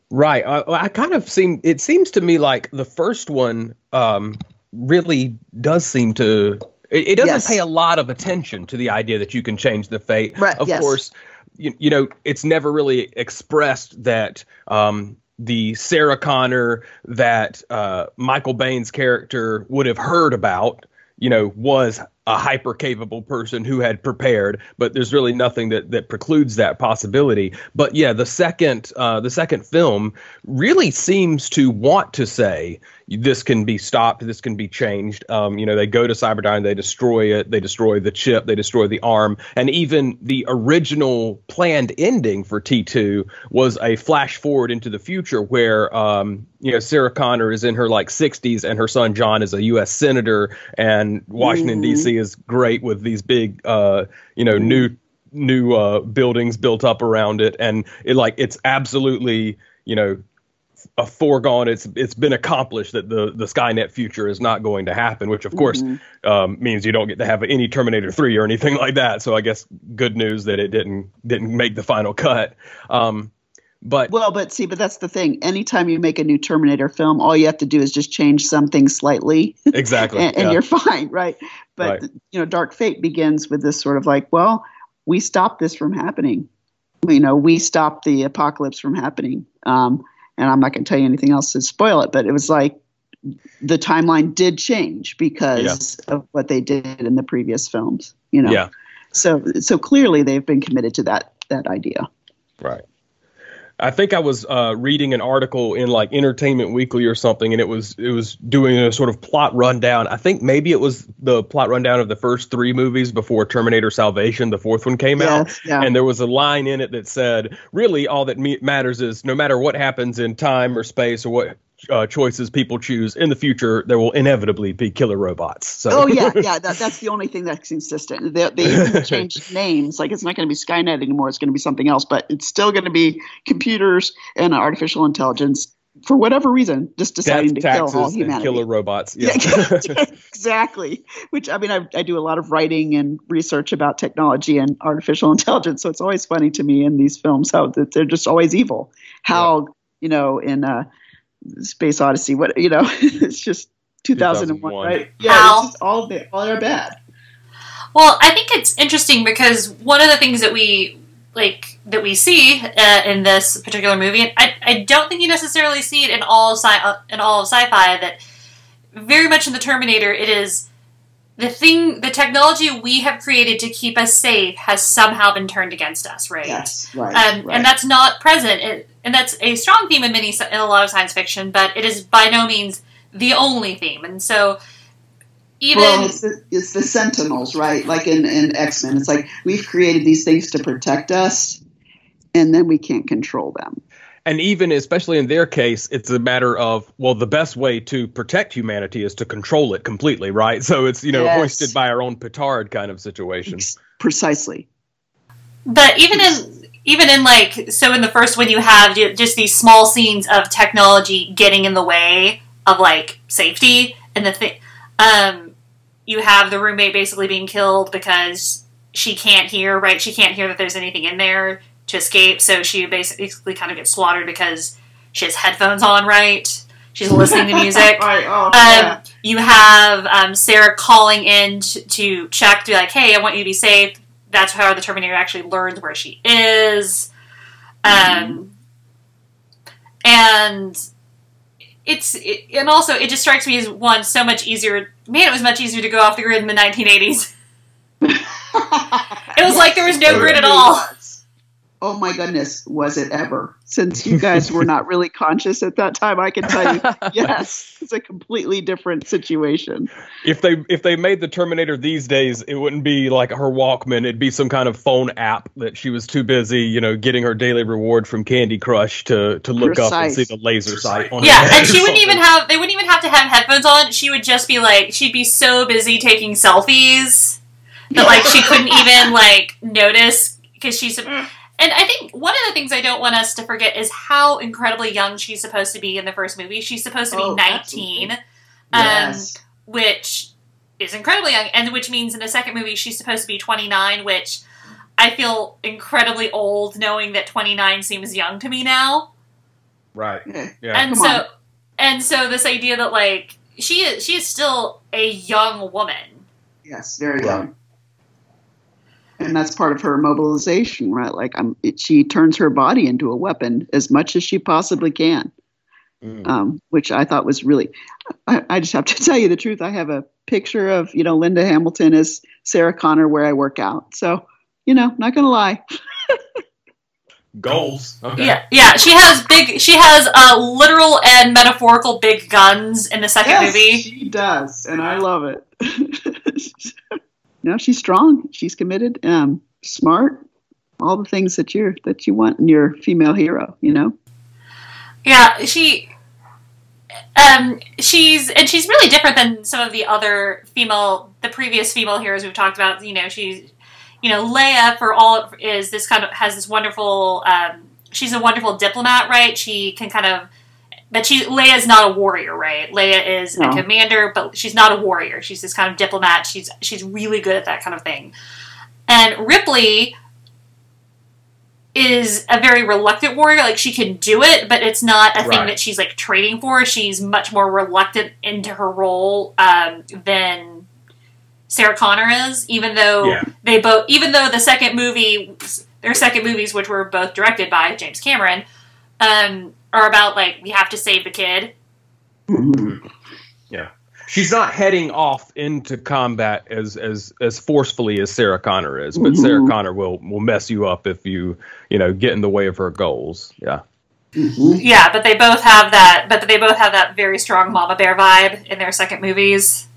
Right. I, I kind of seem. It seems to me like the first one um, really does seem to. It, it doesn't Yes. pay a lot of attention to the idea that you can change the fate. Right, Of yes. course, you, you know it's never really expressed that um, the Sarah Connor that uh, Michael Bain's character would have heard about. You know, was a hyper capable person who had prepared, but there's really nothing that that precludes that possibility. But yeah, the second uh, the second film really seems to want to say this can be stopped, this can be changed. Um, you know, they go to Cyberdyne, they destroy it, they destroy the chip, they destroy the arm, and even the original planned ending for T2 was a flash forward into the future where um, you know Sarah Connor is in her like 60s and her son John is a U.S. senator, and Washington D.C. is great with these big uh, you know new new uh, buildings built up around it, and it like it's absolutely you know a foregone. It's it's been accomplished that the the Skynet future is not going to happen, which of course um, means you don't get to have any Terminator three or anything like that. So I guess good news that it didn't didn't make the final cut. Um, but Well, but see, but that's the thing. Anytime you make a new Terminator film, all you have to do is just change something slightly, exactly, and, and yeah. you're fine, right? But Right. you know, Dark Fate begins with this sort of like, well, we stopped this from happening. You know, we stopped the apocalypse from happening. Um, and I'm not going to tell you anything else to spoil it, but it was like the timeline did change because of what they did in the previous films. You know, yeah, so so clearly they've been committed to that that idea. right. I think I was uh, reading an article in like Entertainment Weekly or something, and it was it was doing a sort of plot rundown. I think maybe it was the plot rundown of the first three movies before Terminator Salvation, the fourth one came out. Yeah. And there was a line in it that said, "Really, all that me- matters is no matter what happens in time or space or what uh, choices people choose in the future, there will inevitably be killer robots." So, Oh yeah, yeah. That, that's the only thing that's consistent. They, they changed names. Like it's not going to be Skynet anymore. It's going to be something else. But it's still going to be computers and artificial intelligence for whatever reason, just death, deciding to kill all taxes, humanity. killer robots. Yeah, Yeah. exactly. Which I mean, I, I do a lot of writing and research about technology and artificial intelligence. So it's always funny to me in these films how that they're just always evil. How you know in uh, Space Odyssey, what you know, it's just 2001, 2001. right? Yeah, How? it's just all they all are bad. Well, I think it's interesting because one of the things that we like that we see uh, in this particular movie, and I, I don't think you necessarily see it in all sci uh, in all of sci-fi. That very much in the Terminator, it is the thing, the technology we have created to keep us safe has somehow been turned against us, right? Yes, right, um, right. and that's not present. It, and that's a strong theme in many in a lot of science fiction, but it is by no means the only theme. And so, even well, it's the, it's the Sentinels, right? Like in, in X Men, it's like we've created these things to protect us, and then we can't control them. And even, especially in their case, it's a matter of, well, the best way to protect humanity is to control it completely, right? So it's, you know, Yes. hoisted by our own petard kind of situation. Precisely. But even in even in like so in the first one you have just these small scenes of technology getting in the way of like safety and the thing um you have the roommate basically being killed because she can't hear right she can't hear that there's anything in there to escape so she basically kind of gets slaughtered because she has headphones on right she's listening to music Right, oh, um, yeah. you have um, Sarah calling in to, to check to be like, "Hey, I want you to be safe." That's how the Terminator actually learns where she is, um, and it's it, and also it just strikes me as one so much easier. Man, it was much easier to go off the grid in the 1980s. It was like there was no grid at all. Oh my goodness, was it ever? Since you guys were not really conscious at that time, I can tell you, yes, it's a completely different situation. If they if they made the Terminator these days, it wouldn't be like her Walkman. It'd be some kind of phone app that she was too busy, you know, getting her daily reward from Candy Crush to to look up and see the laser sight. On her Yeah, head and she wouldn't even have. They wouldn't even have to have headphones on. She would just be like, she'd be so busy taking selfies that like she couldn't even like notice because she's. And I think one of the things I don't want us to forget is how incredibly young she's supposed to be in the first movie. She's supposed to be Oh, 19, um, Yes. which is incredibly young, and which means in the second movie she's supposed to be 29, which I feel incredibly old knowing that 29 seems young to me now. Right. Yeah. Yeah. and come so on. and so this idea that like she is she is still a young woman. Yes, very Right. young. And that's part of her mobilization, right? Like, um, it, she turns her body into a weapon as much as she possibly can, Mm. um, which I thought was really. I, I just have to tell you the truth. I have a picture of you know Linda Hamilton as Sarah Connor where I work out. So, you know, not gonna lie. Goals. Okay. Yeah, yeah. She has big. She has uh, literal and metaphorical big guns in the second Yes, movie. she does, and I love it. no, she's strong. She's committed. Um, smart. All the things that you're that you want in your female hero. You know. Yeah, she. Um, she's and she's really different than some of the other female, the previous female heroes we've talked about. You know, she's, you know, Leia for all is this kind of has this wonderful. Um, she's a wonderful diplomat, right? She can kind of, but she Leia is not a warrior, right? Leia is No. a commander, but she's not a warrior. She's this kind of diplomat. She's she's really good at that kind of thing. And Ripley is a very reluctant warrior. Like she can do it, but it's not a thing that she's like training for. She's much more reluctant into her role um, than Sarah Connor is. Even though Yeah. they both, even though the second movie, their second movies, which were both directed by James Cameron, um, are about like we have to save the kid. Yeah, she's not heading off into combat as as as forcefully as Sarah Connor is, but Mhm. Sarah Connor will will mess you up if you you know get in the way of her goals. Yeah. Mhm. Yeah, but they both have that. But they both have that very strong Mama Bear vibe in their second movies.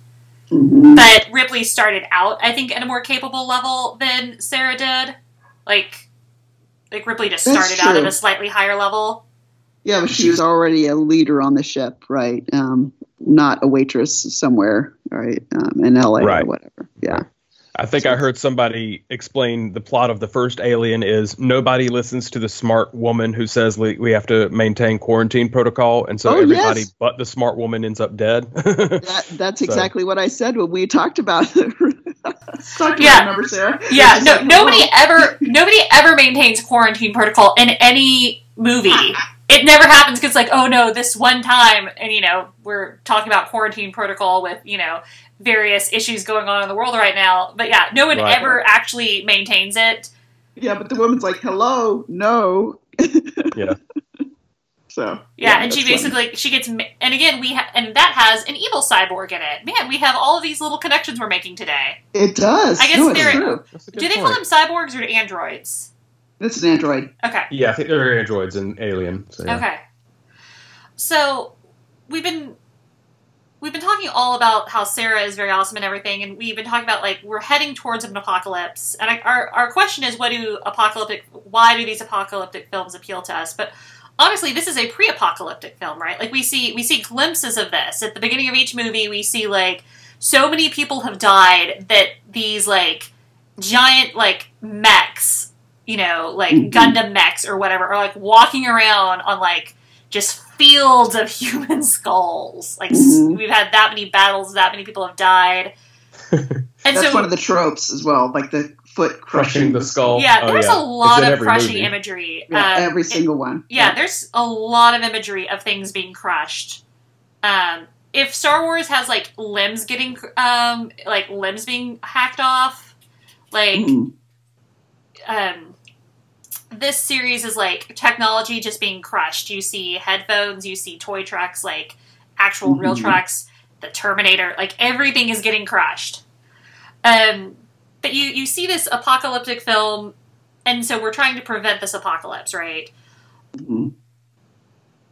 Mhm. But Ripley started out, I think, at a more capable level than Sarah did. Like, like Ripley just started out at a slightly higher level. Yeah, but she was already a leader on the ship, right? Um, not a waitress somewhere, right? Um, in LA Right. or whatever. Yeah. I think I heard somebody explain the plot of the first Alien is nobody listens to the smart woman who says we, we have to maintain quarantine protocol, and so Oh, everybody yes. but the smart woman ends up dead. That, that's So- exactly what I said when we talked about talked Yeah. remember, Sarah? Yeah, no, like, nobody oh, ever, nobody ever maintains quarantine protocol in any movie. It never happens because, like, oh no, this one time, and you know, we're talking about quarantine protocol with you know various issues going on in the world right now. But yeah, no one Right. ever actually maintains it. Yeah, but the woman's like, hello, no. yeah. So. Yeah, and she that's funny. basically she gets and again we ha- and that has an evil cyborg in it. Man, we have all of these little connections we're making today. It does. I guess no, they're- true. That's a good Do they point. call them cyborgs or androids? It's an android. Okay. Yeah, I think they're androids and Alien. So yeah. Okay. So we've been we've been talking all about how Sarah is very awesome and everything, and we've been talking about like we're heading towards an apocalypse. And I, our our question is, what do apocalyptic? Why do these apocalyptic films appeal to us? But honestly, this is a pre-apocalyptic film, right? Like we see we see glimpses of this at the beginning of each movie. We see like so many people have died that these like giant like mechs, you know, like Mhm. Gundam mechs or whatever, are like walking around on like just fields of human skulls. Like s Mhm. we've had that many battles, that many people have died. and That's so one of the tropes as well, like the foot Crushing crushing the skull. yeah, Oh, there's yeah. a lot of crushing movie. imagery. Yeah, Um, every it- single one. yeah, there's a lot of imagery of things being crushed. Um, if Star Wars has like limbs getting, um, like limbs being hacked off, like Mhm. um, this series is like technology just being crushed. You see headphones, you see toy trucks, like actual real Mhm. trucks, the Terminator, like everything is getting crushed. Um, but you you see this apocalyptic film, and so we're trying to prevent this apocalypse, right? Mhm.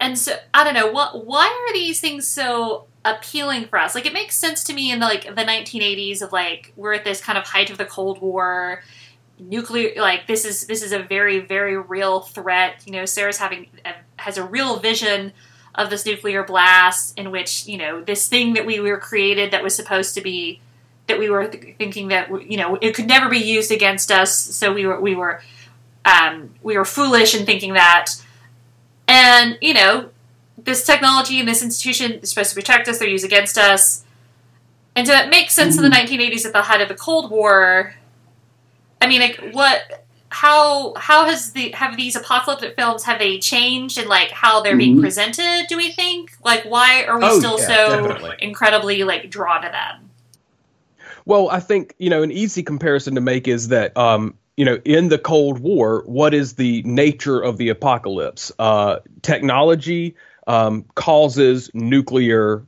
and so I don't know what why are these things so appealing for us? Like it makes sense to me in the, like the 1980s of like we're at this kind of height of the Cold War, nuclear like this is this is a very very real threat. You know, Sarah's having has a real vision of this nuclear blast in which you know this thing that we were created that was supposed to be that we were th- thinking that you know it could never be used against us. So we were we were um, we were foolish in thinking that. And, you know, this technology and this institution is supposed to protect us, they're used against us. And so it makes sense in the 1980s at the height of the Cold War. I mean, like, what, how, how has the, have these apocalyptic films, have they changed in, like, how they're being Mhm. presented, do we think? Like, why are we Oh, still yeah, so definitely. incredibly, like, drawn to them? Well, I think you know an easy comparison to make is that um, you know in the Cold War, what is the nature of the apocalypse? Uh, technology um, causes nuclear.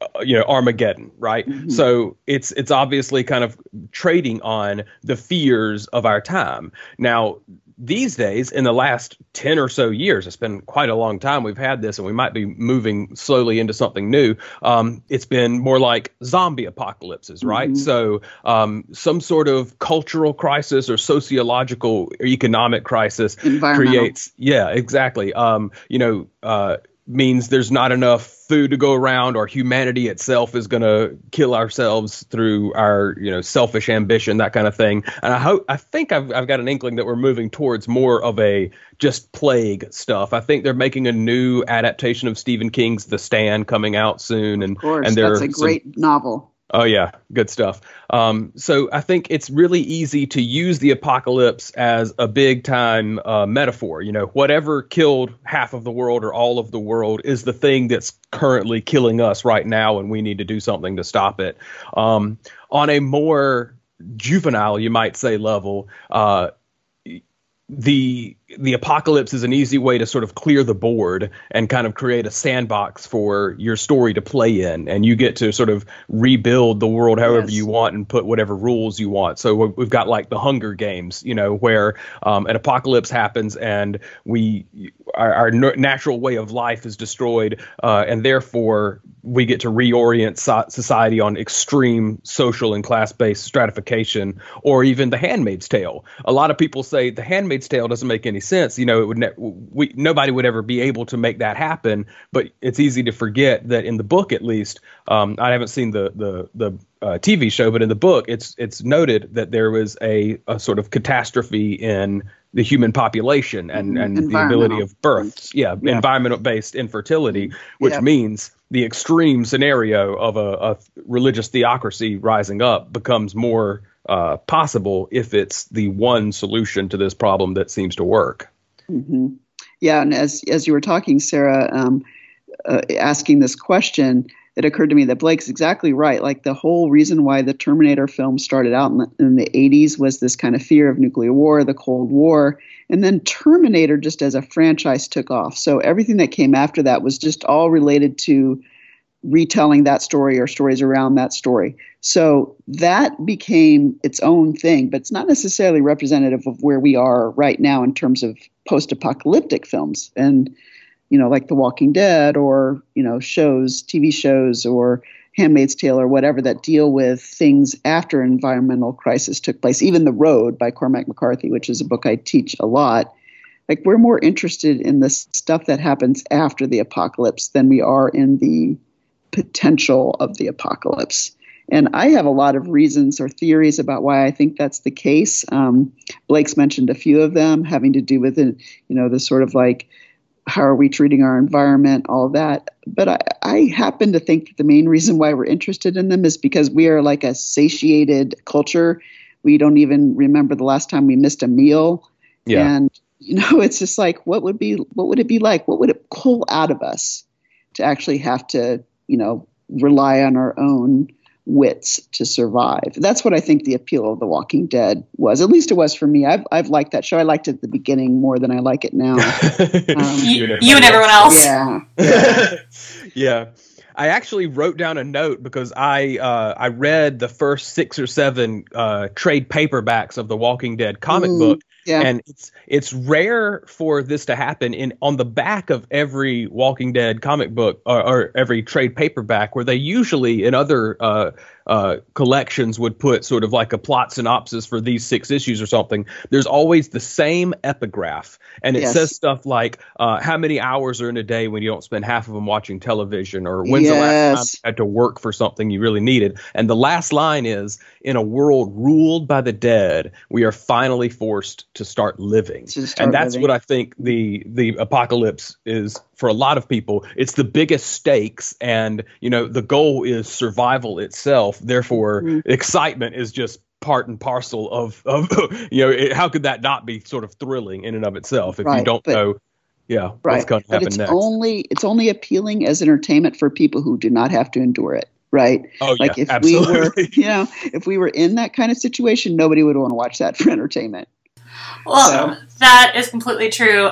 Uh, You know Armageddon, right? Mhm. So it's it's obviously kind of trading on the fears of our time. Now these days, in the last ten or so years, it's been quite a long time we've had this, and we might be moving slowly into something new. Um, it's been more like zombie apocalypses, right? Mhm. So um, some sort of cultural crisis or sociological or economic crisis creates yeah exactly um you know uh means there's not enough food to go around or humanity itself is going to kill ourselves through our you know selfish ambition that kind of thing and i hope i think I've, I've got an inkling that we're moving towards more of a just plague stuff i think they're making a new adaptation of stephen king's the stand coming out soon and Of course, and there that's a some- great novel. Oh yeah, good stuff. Um, so I think it's really easy to use the apocalypse as a big time uh, metaphor. You know, whatever killed half of the world or all of the world is the thing that's currently killing us right now, and we need to do something to stop it. Um, on a more juvenile, you might say, level, uh, the the apocalypse is an easy way to sort of clear the board and kind of create a sandbox for your story to play in. And you get to sort of rebuild the world however Yes. you want and put whatever rules you want. So we- we've got like the hunger games you know where um, an apocalypse happens and we our, our natural way of life is destroyed uh, and therefore we get to reorient so- society on extreme social and class-based stratification or even the handmaid's tale. A lot of people say the handmaid's tale doesn't make any sense you know it would ne- we nobody would ever be able to make that happen but it's easy to forget that in the book at least um, i haven't seen the the the uh, TV show, but in the book, it's it's noted that there was a, a sort of catastrophe in the human population and, Mhm. and the ability of births. Yeah, Yeah. environmental based infertility, which Yeah. means the extreme scenario of a, a religious theocracy rising up becomes more uh, possible if it's the one solution to this problem that seems to work. Mm-hmm. Yeah, and as as you were talking, Sarah, um, uh, asking this question, it occurred to me that Blake's exactly right. Like the whole reason why the Terminator film started out in the, in the 80s was this kind of fear of nuclear war, the Cold War, and then Terminator just as a franchise took off. So everything that came after that was just all related to retelling that story or stories around that story. So that became its own thing, but it's not necessarily representative of where we are right now in terms of post-apocalyptic films and you know like The Walking Dead or you know shows, TV shows or Handmaid's Tale or whatever that deal with things after environmental crisis took place. Even The Road by Cormac McCarthy, which is a book I teach a lot. Like we're more interested in the stuff that happens after the apocalypse than we are in the potential of the apocalypse. And I have a lot of reasons or theories about why I think that's the case. Um, Blake's mentioned a few of them, having to do with it, you know, the sort of like how are we treating our environment, all that. But I, I happen to think that the main reason why we're interested in them is because we are like a satiated culture. We don't even remember the last time we missed a meal. Yeah. And you know, it's just like what would be what would it be like? What would it pull out of us to actually have to, you know, rely on our own wits to survive. That's what I think the appeal of The Walking Dead was. At least it was for me. I've I've liked that show. I liked it at the beginning more than I like it now. Um, You, you and everyone else. yeah. yeah. I actually wrote down a note because I uh, I read the first six or seven uh, trade paperbacks of the Walking Dead comic Mm, book, yeah. and it's it's rare for this to happen. In on the back of every Walking Dead comic book or, or every trade paperback, where they usually in other uh, uh, collections would put sort of like a plot synopsis for these six issues or something. There's always the same epigraph, and it Yes. says stuff like uh, how many hours are in a day when you don't spend half of them watching television, or when's When's the last time you had to work for something you really needed? And the last line is In a world ruled by the dead, we are finally forced to start living. To start and that's living. what I think the the apocalypse is for a lot of people. It's the biggest stakes, and you know the goal is survival itself. Therefore, Mhm. excitement is just part and parcel of of you know it, how could that not be sort of thrilling in and of itself if you don't but- know yeah what's right going to but happen it's next only it's only appealing as entertainment for people who do not have to endure it right oh like yeah if absolutely we were you know if we were in that kind of situation nobody would want to watch that for entertainment Well, So- that is completely true.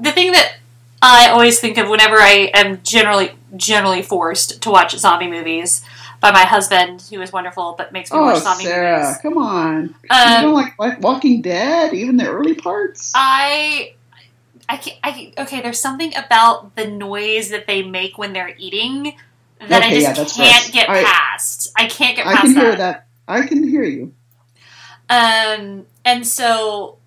The thing that I always think of whenever I am generally generally forced to watch zombie movies by my husband, who is wonderful but makes me oh watch zombie sarah movies. come on you Um, don't like, like walking dead even the early parts I, I, can't, I okay. There's something about the noise that they make when they're eating that I just yeah, can't gross. get I- past. I can't get i past can hear that i can hear you Um, and so,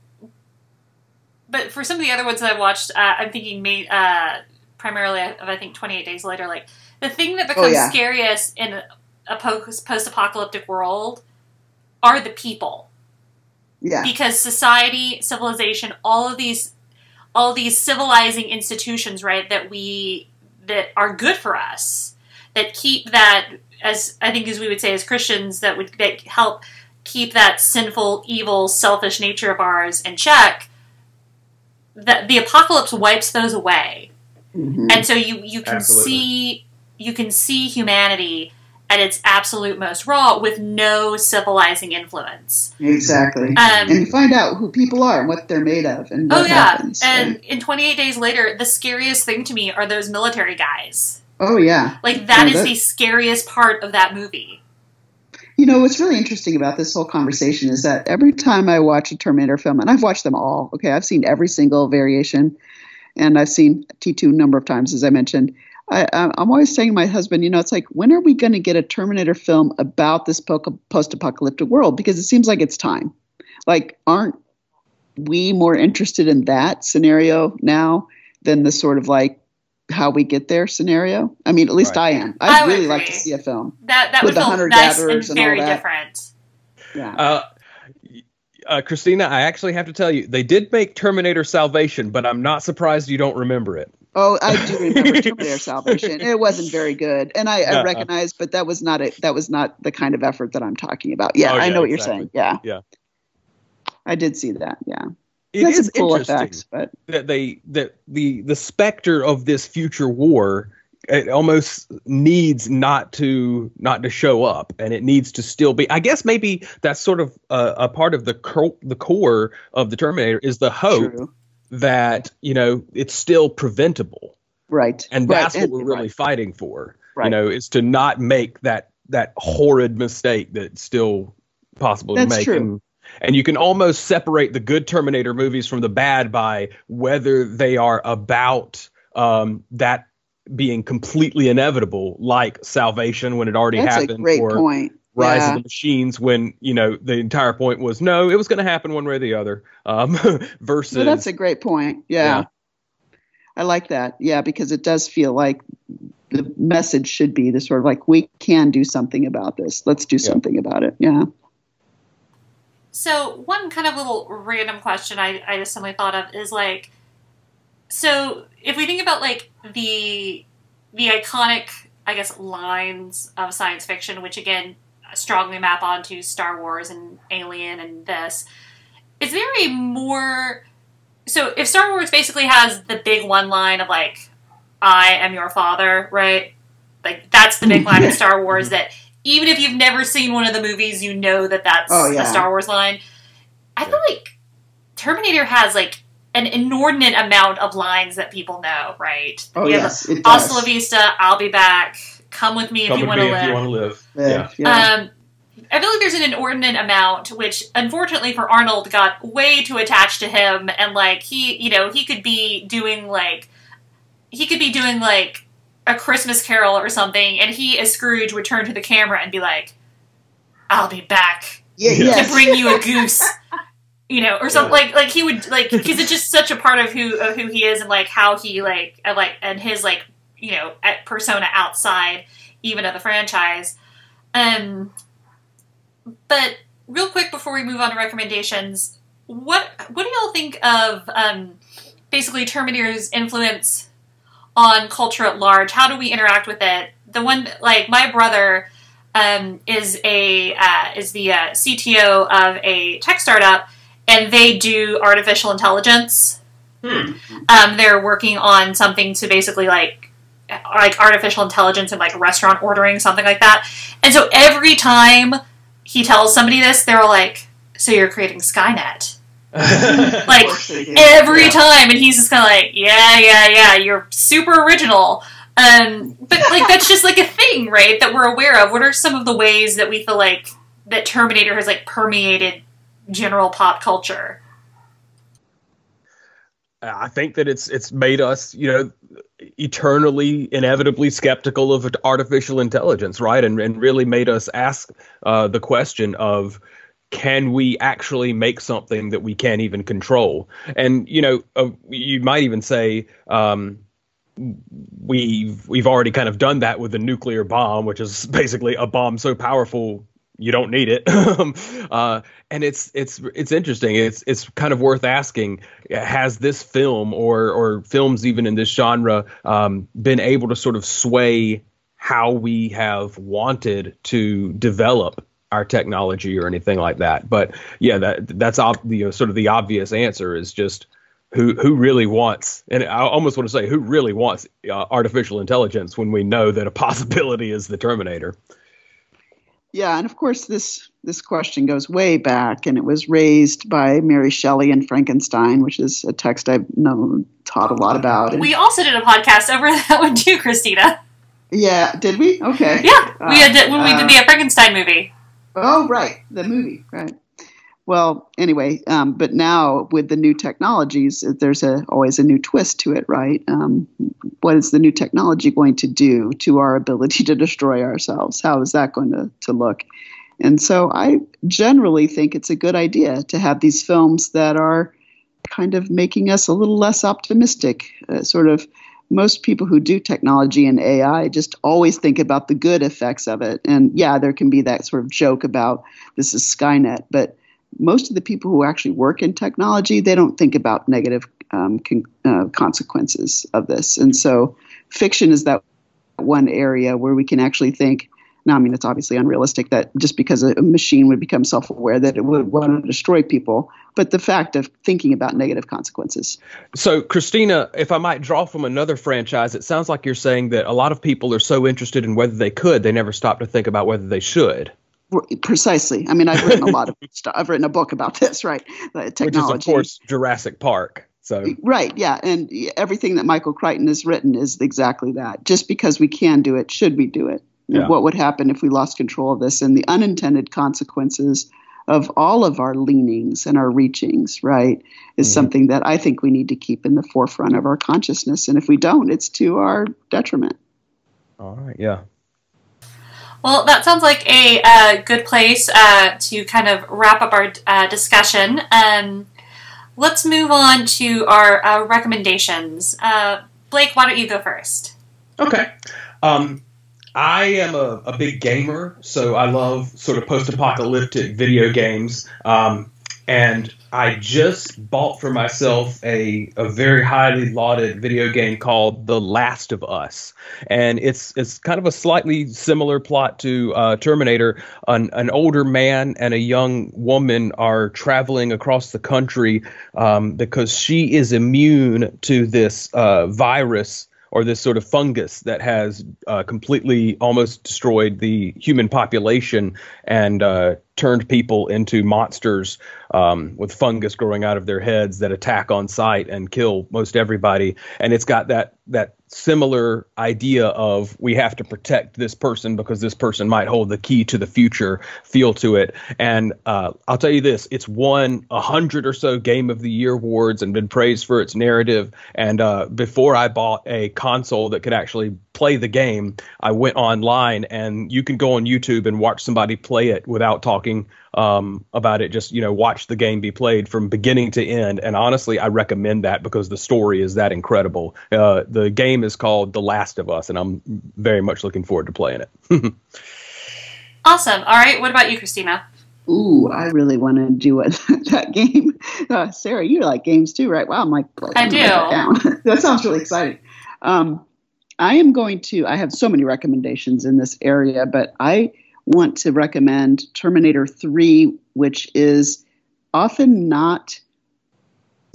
but for some of the other ones that I've watched, uh, I'm thinking ma- uh, primarily of I think 28 Days Later. Like the thing that becomes Oh, yeah. scariest in a post apocalyptic world are the people yeah because society, civilization, all of these, all these civilizing institutions, right? That we that are good for us, that keep that as I think as we would say as Christians that would that help keep that sinful, evil, selfish nature of ours in check. That the apocalypse wipes those away, Mhm. and so you you can Absolutely. see you can see humanity at its absolute most raw with no civilizing influence. exactly Um, and you find out who people are and what they're made of and what Oh yeah, happens and right? in 28 Days Later, the scariest thing to me are those military guys. oh yeah Like that Yeah, is that- the scariest part of that movie. You know, what's really interesting about this whole conversation is that every time I watch a Terminator film, and I've watched them all, okay, I've seen every single variation, and I've seen T2 a number of times, as I mentioned. I, I'm always saying to my husband, you know, it's like, when are we going to get a Terminator film about this post apocalyptic world? Because it seems like it's time. Like, aren't we more interested in that scenario now than the sort of like how we get there scenario? I mean, at least Right. I am. I'd I would really like to see a film. That that With would the feel hunter-gatherers nice and and all very that. different. Yeah. Uh, uh, Christina, I actually have to tell you, they did make Terminator Salvation, but I'm not surprised you don't remember it. Oh, I do remember Terminator Salvation. It wasn't very good, and I, I Uh-uh. recognize, but that was not it. That was not the kind of effort that I'm talking about. Yeah, Oh, I know what exactly. you're saying. Yeah, Yeah. I did see that. Yeah, It is cool interesting effects, but that they that the the specter of this future war it almost needs not to not to show up and it needs to still be i guess maybe that's sort of a, a part of the co- the core of the terminator is the hope true. that you know it's still preventable Right, and right, that's what we're really right, fighting for Right. you know is to not make that that horrid mistake that's still possible That's to make true. and and you can almost separate the good terminator movies from the bad by whether they are about um, that being completely inevitable like salvation when it already That's a happened great or point. rise yeah. of the machines when you know the entire point was no it was going to happen one way or the other um, versus No, that's a great point. Yeah. Yeah. I like that. Yeah, because it does feel like the message should be the sort of like we can do something about this. Let's do Yeah. something about it. Yeah. So one kind of little random question I, I just suddenly thought of is like, so if we think about like the the iconic, I guess, lines of science fiction, which again strongly map onto Star Wars and Alien and this, is there a more so if Star Wars basically has the big one line of like, I am your father, right? Like that's the big line of Star Wars that even if you've never seen one of the movies, you know that that's Oh, yeah. a Star Wars line. I feel like Terminator has like an inordinate amount of lines that people know, right? Oh You have yes, it does. Hasta la vista, I'll be back. Come with me come if you want to me if you want to live Yeah. yeah yeah. Um, I feel like there's an inordinate amount, which unfortunately for Arnold got way too attached to him, and like he, you know, he could be doing like, he could be doing like a Christmas Carol or something, and he as Scrooge would turn to the camera and be like, "I'll be back yeah, Yeah. yes. to bring you a goose." You know, or something like like he would like because it's just such a part of who of who he is and like how he like and like and his like you know at persona outside even of the franchise. Um, but real quick before we move on to recommendations, what what do y'all think of um, basically Terminator's influence on culture at large? How do we interact with it? The one like my brother um, is a uh, is the uh, CTO of a tech startup, and they do artificial intelligence. Um, they're working on something to basically like like artificial intelligence and like restaurant ordering something like that. And so every time he tells somebody this, they're like, "So you're creating Skynet?" Like course they do. every Yeah. time, and he's just kind of like, "Yeah, yeah, yeah, you're super original." Um, but like that's just like a thing, right? That we're aware of. What are some of the ways that we feel like that Terminator has like permeated general pop culture? I think that it's it's made us, you know, eternally, inevitably skeptical of artificial intelligence, right? And and really made us ask uh, the question of can we actually make something that we can't even control? And you know, uh, you might even say um, we've we've already kind of done that with the nuclear bomb, which is basically a bomb so powerful you don't need it. Um, uh, and it's it's it's interesting. It's it's kind of worth asking: Has this film or or films even in this genre um, been able to sort of sway how we have wanted to develop our technology or anything like that? But yeah, that that's ob- the sort of the obvious answer is just who who really wants and I almost want to say who really wants uh, artificial intelligence when we know that a possibility is the Terminator. Yeah, and of course this this question goes way back, and it was raised by Mary Shelley and Frankenstein, which is a text I've known taught a lot about. And- We also did a podcast over that one too, Christina. yeah, did we? Okay. Yeah, we had when we did Uh, the Frankenstein movie. Oh, right, the movie, right. Well, anyway, um, but now with the new technologies, there's a, always a new twist to it, right? Um, what is the new technology going to do to our ability to destroy ourselves? How is that going to, to look? And so I generally think it's a good idea to have these films that are kind of making us a little less optimistic. Uh, sort of most people who do technology and AI just always think about the good effects of it. And yeah, there can be that sort of joke about this is Skynet, but most of the people who actually work in technology, they don't think about negative um, con- uh, consequences of this. And so fiction is that one area where we can actually think. Now, I mean, it's obviously unrealistic that just because a machine would become self aware that it would want to destroy people, but the fact of thinking about negative consequences. So, Christina, if I might draw from another franchise, it sounds like you're saying that a lot of people are so interested in whether they could, they never stop to think about whether they should. Precisely. I mean, I've written a lot of stuff. I've written a book about this, right? Uh, Which technology. is, of course, Jurassic Park. So, Right, yeah. And everything that Michael Crichton has written is exactly that. Just because we can do it, should we do it? Yeah. What would happen if we lost control of this and the unintended consequences of all of our leanings and our reachings, right, is Mhm. something that I think we need to keep in the forefront of our consciousness. And if we don't, it's to our detriment. all right, yeah. Well, that sounds like a uh, good place uh, to kind of wrap up our uh, discussion. Um, let's move on to our uh, recommendations. Uh, Blake, why don't you go first? Okay. Um, I am a, a big gamer, so I love sort of post apocalyptic video games. Um, and I just bought for myself a, a very highly lauded video game called The Last of Us. And it's it's kind of a slightly similar plot to uh, Terminator. An, an older man and a young woman are traveling across the country um, because she is immune to this uh, virus or this sort of fungus that has uh, completely almost destroyed the human population and uh, turned people into monsters um, with fungus growing out of their heads that attack on sight and kill most everybody. And it's got that that similar idea of we have to protect this person because this person might hold the key to the future feel to it. And uh, I'll tell you this: it's won a hundred or so Game of the Year awards and been praised for its narrative. And uh, before I bought a console that could actually play the game, I went online and you can go on YouTube and watch somebody play it without talking um, about it. Just you know, watch the game be played from beginning to end. And honestly, I recommend that because the story is that incredible. Uh, the game is called The Last of Us, and I'm very much looking forward to playing it. Awesome. All right. What about you, Christina? Ooh, I really want to do it, that game. Uh, Sara, you like games too, right? Wow, I'm like, I do. that, down. that sounds really exciting. Um, I am going to, I have so many recommendations in this area, but I want to recommend Terminator 3, which is often not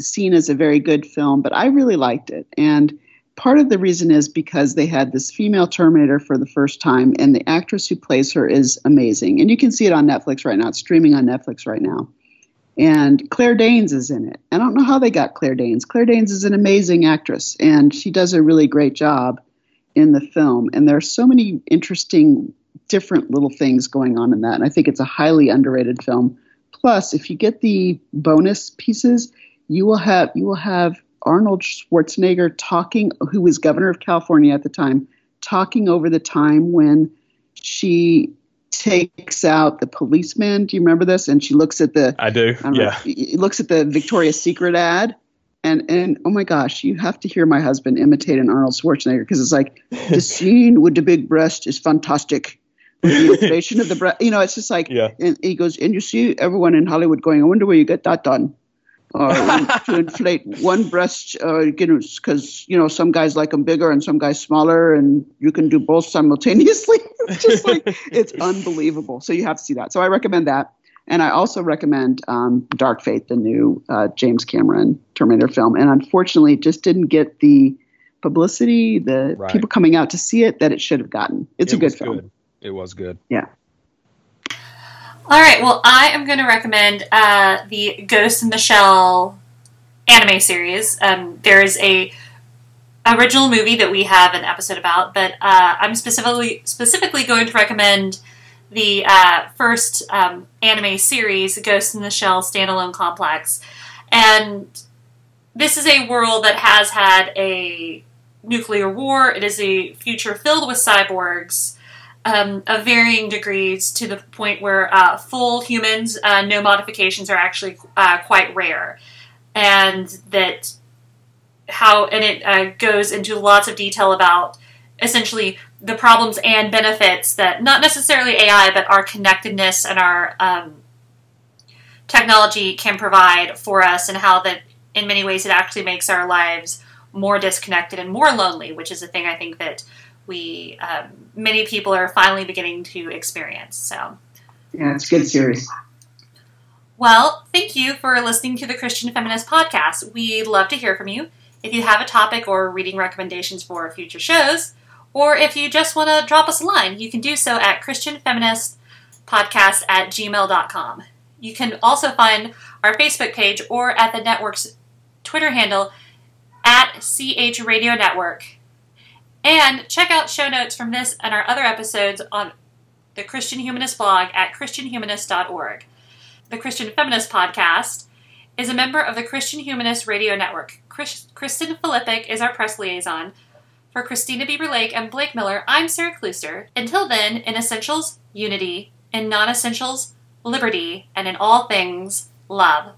seen as a very good film, but I really liked it. And part of the reason is because they had this female Terminator for the first time, and the actress who plays her is amazing. And you can see it on Netflix right now. It's streaming on Netflix right now. And Claire Danes is in it. I don't know how they got Claire Danes. Claire Danes is an amazing actress, and she does a really great job in the film. And there are so many interesting, different little things going on in that. And I think it's a highly underrated film. Plus, if you get the bonus pieces, you will have you will have Arnold Schwarzenegger talking, who was governor of California at the time, talking over the time when she takes out the policeman. Do you remember this? And she looks at the I do. I don't know, Yeah. looks at the Victoria's Secret ad. And, and oh my gosh, you have to hear my husband imitate an Arnold Schwarzenegger because it's like the scene with the big breast is fantastic. The inflation of the breast, you know, it's just like, Yeah. and he goes, and you see everyone in Hollywood going, I wonder where you get that done. Or to inflate one breast, uh, you know, because you know some guys like them bigger and some guys smaller, and you can do both simultaneously. it's just like it's unbelievable. So you have to see that. So I recommend that, and I also recommend um, Dark Fate, the new uh, James Cameron Terminator film. And unfortunately, it just didn't get the publicity, the Right. people coming out to see it that it should have gotten. It's It a good film. Good. It was good. Yeah. All right. Well, I am going to recommend uh, the Ghost in the Shell anime series. Um, there is a original movie that we have an episode about, but uh, I'm specifically specifically going to recommend the uh, first um, anime series, Ghost in the Shell Standalone Complex, and this is a world that has had a nuclear war. It is a future filled with cyborgs um, of varying degrees to the point where uh, full humans, uh, no modifications, are actually uh, quite rare, and that how and it uh, goes into lots of detail about essentially the problems and benefits that not necessarily AI, but our connectedness and our um, technology can provide for us, and how that in many ways it actually makes our lives more disconnected and more lonely, which is a thing I think that we um, many people are finally beginning to experience. So, Yeah, it's a good series. well, thank you for listening to the Christian Feminist Podcast. We'd love to hear from you. If you have a topic or reading recommendations for future shows, or if you just want to drop us a line, you can do so at ChristianFeministPodcast at gmail.com. You can also find our Facebook page or at the network's Twitter handle at CH Radio Network. And check out show notes from this and our other episodes on the Christian Humanist blog at ChristianHumanist.org. The Christian Feminist Podcast is a member of the Christian Humanist Radio Network. Chris, Kristen Filippic is our press liaison. For Christina Bieber Lake and Blake Miller, I'm Sara Klooster. Until then, in essentials, unity. In non essentials, liberty. And in all things, love.